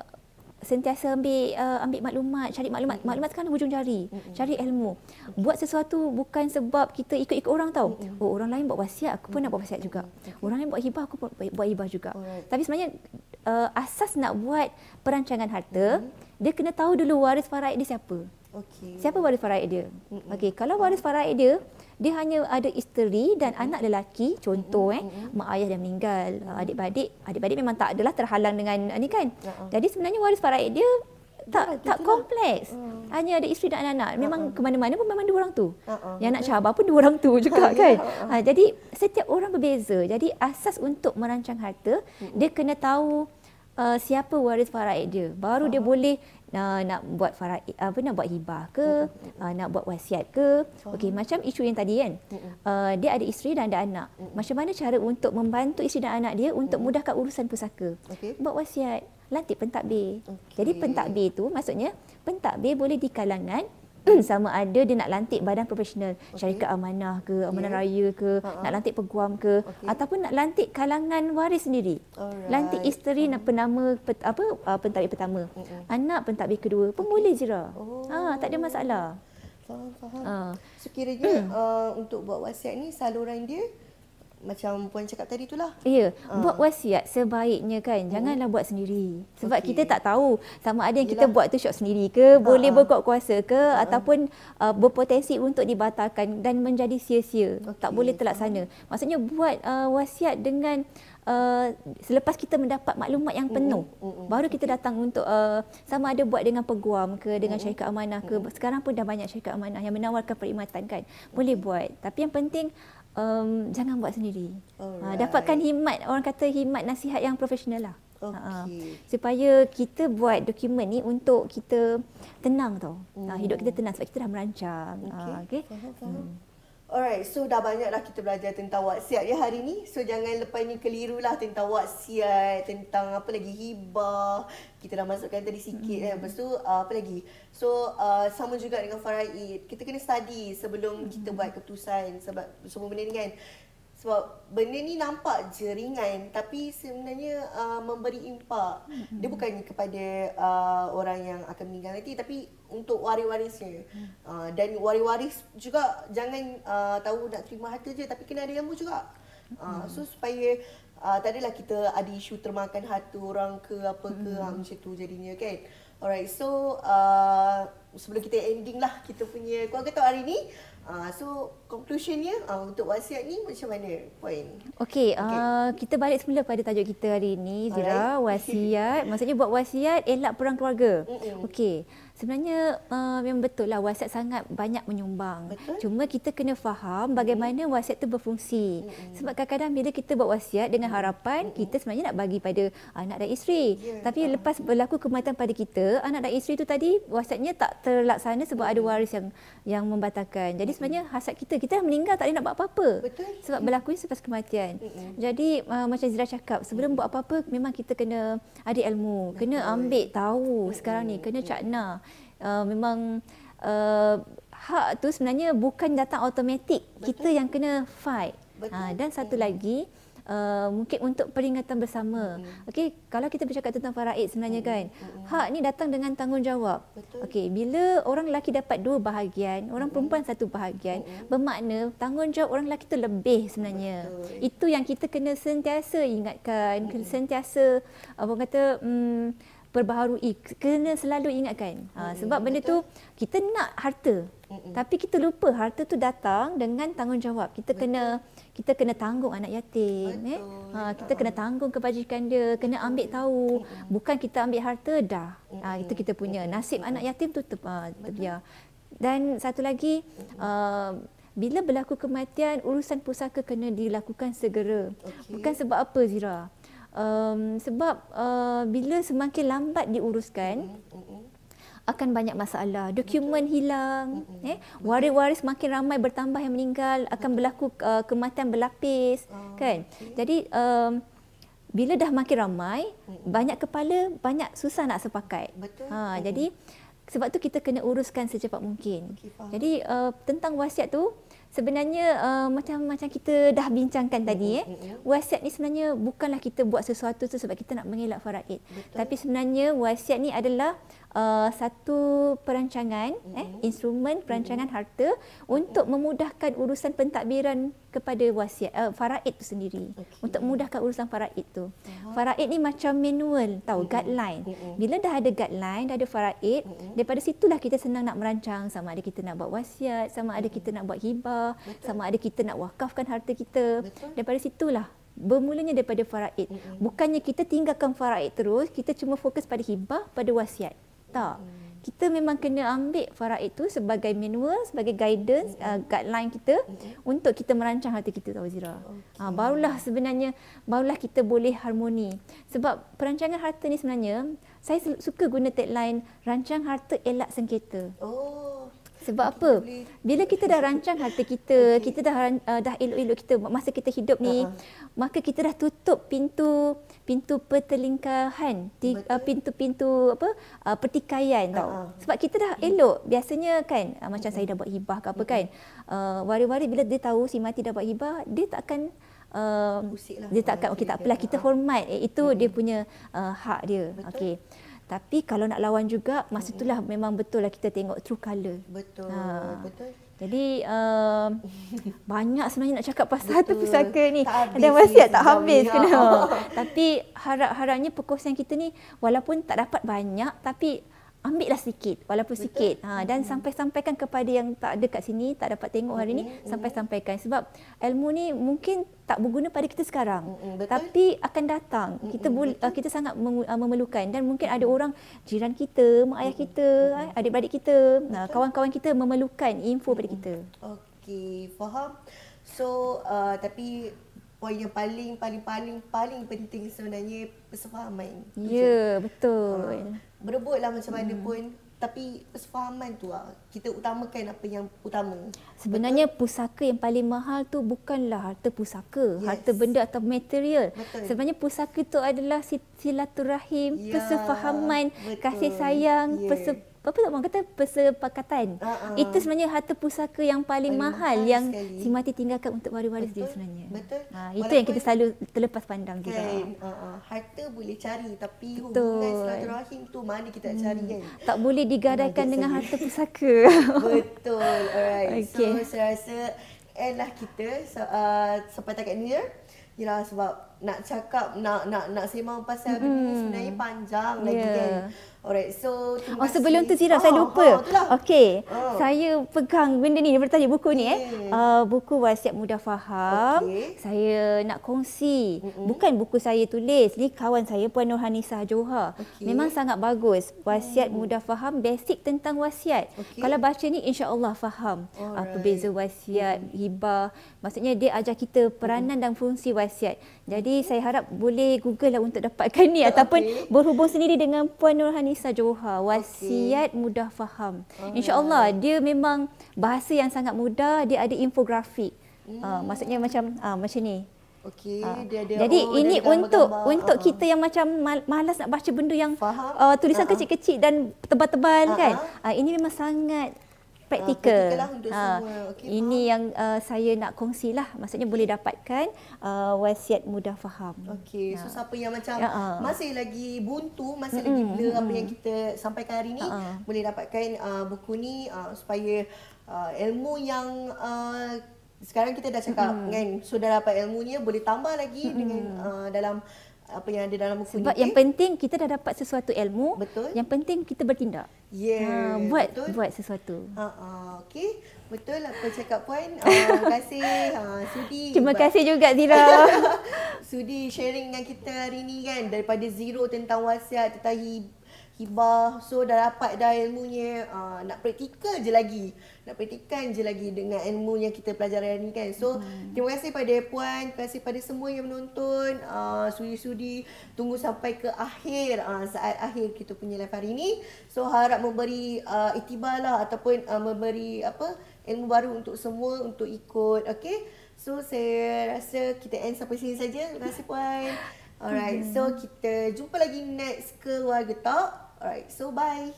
A: sentiasa ambil uh, ambil maklumat, cari maklumat. Mm-hmm. Maklumat sekarang hujung jari. Mm-hmm. Cari ilmu. Okay. Buat sesuatu bukan sebab kita ikut-ikut orang tahu. Mm-hmm. Oh orang lain buat wasiat, aku pun mm-hmm. nak buat wasiat juga. Okay. Orang lain buat hibah, aku pun buat hibah juga. Alright. Tapi sebenarnya uh, asas nak buat perancangan harta, mm-hmm. dia kena tahu dulu waris faraid dia siapa. Okay. Siapa waris faraid dia? Okey, kalau waris faraid dia dia hanya ada isteri dan mm-hmm. anak lelaki contoh mm-hmm. eh mak ayah dah meninggal mm-hmm. adik-beradik adik-beradik memang tak adalah terhalang dengan ni kan uh-huh. jadi sebenarnya waris faraid dia tak ya, tak kompleks. Uh. Hanya ada isteri dan anak-anak. Memang uh-uh. ke mana-mana pun memang dua orang tu. Uh-uh. Yang nak cabar pun dua orang tu juga kan. Uh-uh. Ha, jadi setiap orang berbeza. Jadi asas untuk merancang harta, uh-uh. dia kena tahu uh, siapa waris faraid dia. Baru uh-huh. dia boleh uh, nak buat faraid apa nak buat hibah ke uh, nak buat wasiat ke? Okey macam isu yang tadi kan? Uh, dia ada isteri dan ada anak. Macam mana cara untuk membantu isteri dan anak dia untuk mudahkan urusan pusaka? Okay. buat wasiat lantik pentadbir okay. jadi pentadbir tu maksudnya pentadbir boleh di kalangan sama ada dia nak lantik badan profesional okay. syarikat amanah ke amanah yeah. raya ke uh-huh. nak lantik peguam ke okay. ataupun nak lantik kalangan waris sendiri Alright. lantik isteri uh-huh. penama pet, apa uh, pentadbir pertama uh-huh. anak pentadbir kedua pun okay. boleh jera oh. ha tak ada masalah
B: faham faham uh. sekiranya uh, untuk buat wasiat ni saluran dia macam puan cakap tadi itulah.
A: Ya, uh. buat wasiat sebaiknya kan hmm. janganlah buat sendiri. Sebab okay. kita tak tahu sama ada yang Yelah. kita buat tu syok sendiri ke, uh. boleh berkuat kuasa ke uh. ataupun uh, berpotensi untuk dibatalkan dan menjadi sia-sia. Okay. Tak boleh terlaksana. Uh. Maksudnya buat uh, wasiat dengan Uh, selepas kita mendapat maklumat yang penuh mm, mm, mm, baru kita datang untuk uh, sama ada buat dengan peguam ke dengan mm, syarikat amanah ke mm. sekarang pun dah banyak syarikat amanah yang menawarkan perkhidmatan kan boleh buat tapi yang penting um, jangan buat sendiri. Ha, dapatkan hikmat, orang kata hikmat nasihat yang profesional lah. Okay. Ha, supaya kita buat dokumen ni untuk kita tenang tau. Hmm. Ha, hidup kita tenang sebab kita dah merancang. Okay. Ha, okay. Faham,
B: faham. Hmm. Alright, so dah banyaklah kita belajar tentang wasiat ya hari ni. So jangan lepas ni kelirulah tentang wasiat, tentang apa lagi hibah. Kita dah masukkan tadi sikit mm-hmm. kan. Lepas tu uh, apa lagi? So uh, sama juga dengan faraid. Kita kena study sebelum mm-hmm. kita buat keputusan sebab semua benda ni kan. Sebab benda ni nampak je ringan tapi sebenarnya uh, memberi impak. Mm-hmm. Dia bukan kepada uh, orang yang akan meninggal nanti tapi untuk waris-warisnya. Mm. Uh, dan waris-waris juga jangan uh, tahu nak terima harta je tapi kena ada ilmu juga. Uh, so supaya uh, tak adalah kita ada isu termakan harta orang ke apa ke mm-hmm. ha, macam tu jadinya kan. Alright so uh, sebelum kita ending lah kita punya keluarga talk hari ni. Uh, so conclusionnya uh, untuk wasiat ni macam mana point?
A: Okey, okay. uh, kita balik semula pada tajuk kita hari ini Zira, Alright. wasiat. Maksudnya buat wasiat elak perang keluarga. Okey. Sebenarnya uh, memang betul lah wasiat sangat banyak menyumbang. Betul. Cuma kita kena faham bagaimana wasiat itu berfungsi. Mm-hmm. Sebab kadang-kadang bila kita buat wasiat dengan harapan mm-hmm. kita sebenarnya nak bagi pada anak dan isteri. Yeah. Tapi uh. lepas berlaku kematian pada kita, anak dan isteri itu tadi wasiatnya tak terlaksana sebab mm-hmm. ada waris yang yang membatalkan. Jadi sebenarnya hasrat kita, kita dah meninggal tak boleh nak buat apa-apa. Betul. Sebab berlaku selepas kematian. Mm-hmm. Jadi uh, macam Zira cakap, sebelum mm-hmm. buat apa-apa memang kita kena ada ilmu. Betul. Kena ambil tahu mm-hmm. sekarang ni, kena cakna uh, memang uh, hak tu sebenarnya bukan datang automatik. Kita yang kena fight. Uh, dan satu lagi Uh, mungkin untuk peringatan bersama. Hmm. Okey, kalau kita bercakap tentang faraid sebenarnya hmm. kan, hmm. hak ni datang dengan tanggungjawab. Okey, bila orang lelaki dapat dua bahagian, orang hmm. perempuan satu bahagian, hmm. bermakna tanggungjawab orang lelaki tu lebih sebenarnya. Betul. Itu yang kita kena sentiasa ingatkan, hmm. kena sentiasa apa kata hmm, perbaharui. Kena selalu ingatkan. Ha, sebab benda tu kita nak harta. Mm-mm. tapi kita lupa harta tu datang dengan tanggungjawab. Kita Betul. kena kita kena tanggung anak yatim eh? Ha, kita kena tanggung kebajikan dia kena ambil tahu. Mm-mm. bukan kita ambil harta dah. Ha, itu kita punya. Nasib anak yatim tu terbiar dan satu lagi uh, bila berlaku kematian urusan pusaka kena dilakukan segera. Okay. bukan sebab apa Zira um, sebab uh, bila semakin lambat diuruskan mm-hmm. akan banyak masalah dokumen Betul. hilang mm-hmm. eh waris-waris makin ramai bertambah yang meninggal akan berlaku uh, kematian berlapis oh, kan okay. jadi um, bila dah makin ramai mm-hmm. banyak kepala banyak susah nak sepakat Betul. ha mm-hmm. jadi sebab tu kita kena uruskan secepat mungkin okay, jadi uh, tentang wasiat tu sebenarnya uh, macam macam kita dah bincangkan tadi mm-hmm. eh wasiat ni sebenarnya bukanlah kita buat sesuatu tu sebab kita nak mengelak faraid tapi sebenarnya wasiat ni adalah uh, satu perancangan mm-hmm. eh instrumen perancangan mm-hmm. harta untuk memudahkan urusan pentadbiran kepada wasiat uh, faraid itu sendiri okay. untuk memudahkan urusan faraid tu. Uh-huh. Faraid ni macam manual tahu mm-hmm. guideline. Mm-hmm. Bila dah ada guideline, dah ada faraid, mm-hmm. daripada situlah kita senang nak merancang sama ada kita nak buat wasiat, sama ada kita nak buat hibah, Betul. sama ada kita nak wakafkan harta kita. Betul. Daripada situlah bermulanya daripada faraid. Mm-hmm. Bukannya kita tinggalkan faraid terus, kita cuma fokus pada hibah, pada wasiat. Tak. Hmm. Kita memang kena ambil faraid itu sebagai manual, sebagai guidance, hmm. uh, guideline kita hmm. untuk kita merancang hati kita tahu Zira. Okay. Uh, barulah sebenarnya barulah kita boleh harmoni. Sebab perancangan harta ni sebenarnya saya suka guna tagline rancang harta elak sengketa. Oh. Sebab apa? Bila kita dah rancang harta kita, okay. kita dah uh, dah elok-elok kita masa kita hidup ni, uh-huh. maka kita dah tutup pintu pintu pertelingkahan, uh, pintu-pintu apa? Uh, pertikaian uh-huh. tau. Sebab kita dah elok. Biasanya kan uh, macam uh-huh. saya dah buat hibah ke apa kan. Uh, wari-wari bila dia tahu si mati dah buat hibah, dia tak akan Uh, lah. dia tak akan okey tak apalah kita hormat eh, itu uh-huh. dia punya uh, hak dia okey tapi kalau nak lawan juga, masa itulah memang betul lah kita tengok true colour.
B: Betul, ha. betul.
A: Jadi uh, banyak sebenarnya nak cakap pasal tu pusaka ni. Ada wasiat tak habis kena. tapi harap-harapnya perkongsian kita ni walaupun tak dapat banyak tapi ambillah sikit walaupun Betul. sikit ha, dan mm-hmm. sampai sampaikan kepada yang tak ada kat sini tak dapat tengok hari mm-hmm. ni sampai sampaikan sebab ilmu ni mungkin tak berguna pada kita sekarang mm-hmm. tapi akan datang mm-hmm. kita bul- uh, kita sangat uh, memerlukan dan mungkin ada orang jiran kita mak ayah kita mm-hmm. adik-beradik kita nah, kawan-kawan kita memerlukan info pada kita
B: okey faham so uh, tapi poin yang paling paling paling paling penting sebenarnya persefahaman.
A: Ya, yeah, betul. Uh,
B: berebutlah macam mana hmm. pun tapi persefahaman tu lah. Kita utamakan apa yang utama.
A: Sebenarnya betul? pusaka yang paling mahal tu bukanlah harta pusaka, yes. harta benda atau material. Betul. Sebenarnya pusaka tu adalah silaturahim, ya, persefahaman, betul. kasih sayang, yeah. perse- apa tak orang kata persepakatan. Uh-uh. Itu sebenarnya harta pusaka yang paling, paling mahal, mahal yang sekali. si mati tinggalkan untuk waris-waris dia sebenarnya. Betul. Ha, itu Walaupun yang kita selalu terlepas pandang kan, juga.
B: Uh-uh. Harta boleh cari tapi Betul. hubungan silaturahim tu mana kita nak cari kan.
A: Hmm. Tak boleh digadaikan dengan saya. harta pusaka.
B: Betul. Alright. Okay. So saya rasa end lah kita so, uh, sampai takat ni ya. Yalah sebab nak cakap nak nak nak sembang pasal mm. ni sebenarnya panjang yeah. lagi kan. Alright, so
A: Oh sebelum tu Zira, oh, saya lupa. Oh, Okey, oh. saya pegang benda ni daripada tadi buku ni eh. Uh, buku Wasiat Mudah Faham. Okay. Saya nak kongsi. Mm-hmm. Bukan buku saya tulis, ni kawan saya Puan Nurhanisa Johar. Okay. Memang sangat bagus. Wasiat mm. Mudah Faham, basic tentang wasiat. Okay. Kalau baca ni insya-Allah faham. Apa uh, beza wasiat, mm. hibah. Maksudnya dia ajar kita peranan mm. dan fungsi wasiat. Jadi saya harap boleh Google lah untuk dapatkan ni ataupun berhubung sendiri dengan Puan Nurhanisa Nisa Johar wasiat okay. mudah faham. Oh. Insya-Allah dia memang bahasa yang sangat mudah, dia ada infografik. Hmm. Uh, maksudnya macam uh, macam ni.
B: Okey, uh, dia ada
A: Jadi oh, ini untuk gambar. untuk uh-huh. kita yang macam malas nak baca benda yang uh, tulisan uh-huh. kecil-kecil dan tebal-tebal uh-huh. kan. Uh, ini memang sangat praktikal. Uh,
B: ha, okay,
A: ini faham. yang uh, saya nak kongsi lah. Maksudnya boleh dapatkan uh, wasiat mudah faham.
B: Okey, so siapa yang macam ya, uh. masih lagi buntu, masih mm-hmm. lagi blur mm-hmm. apa yang kita sampaikan hari ni, uh. boleh dapatkan uh, buku ni uh, supaya uh, ilmu yang uh, sekarang kita dah cakap mm-hmm. kan, sudah dapat ilmunya, boleh tambah lagi mm-hmm. dengan uh, dalam apa yang ada dalam buku
A: Sebab
B: ni.
A: yang penting kita dah dapat sesuatu ilmu.
B: Betul.
A: Yang penting kita bertindak.
B: Yeah.
A: Ha, buat betul. buat sesuatu.
B: Ha uh, okey. Betul apa cakap puan. Uh, terima kasih uh, sudi.
A: Terima kasih juga Zira.
B: sudi sharing dengan kita hari ni kan daripada zero tentang wasiat tentang hibah. So dah dapat dah ilmunya. Uh, nak praktikal je lagi. Nak praktikan je lagi dengan ilmu yang kita pelajari hari ni kan. So hmm. terima kasih pada puan. Terima kasih pada semua yang menonton. Uh, sudi-sudi tunggu sampai ke akhir. Uh, saat akhir kita punya live hari ni. So harap memberi uh, itibar lah. Ataupun uh, memberi apa ilmu baru untuk semua untuk ikut. Okay. So saya rasa kita end sampai sini saja. Terima kasih puan. Alright, hmm. so kita jumpa lagi next keluarga talk. Alright, so bye.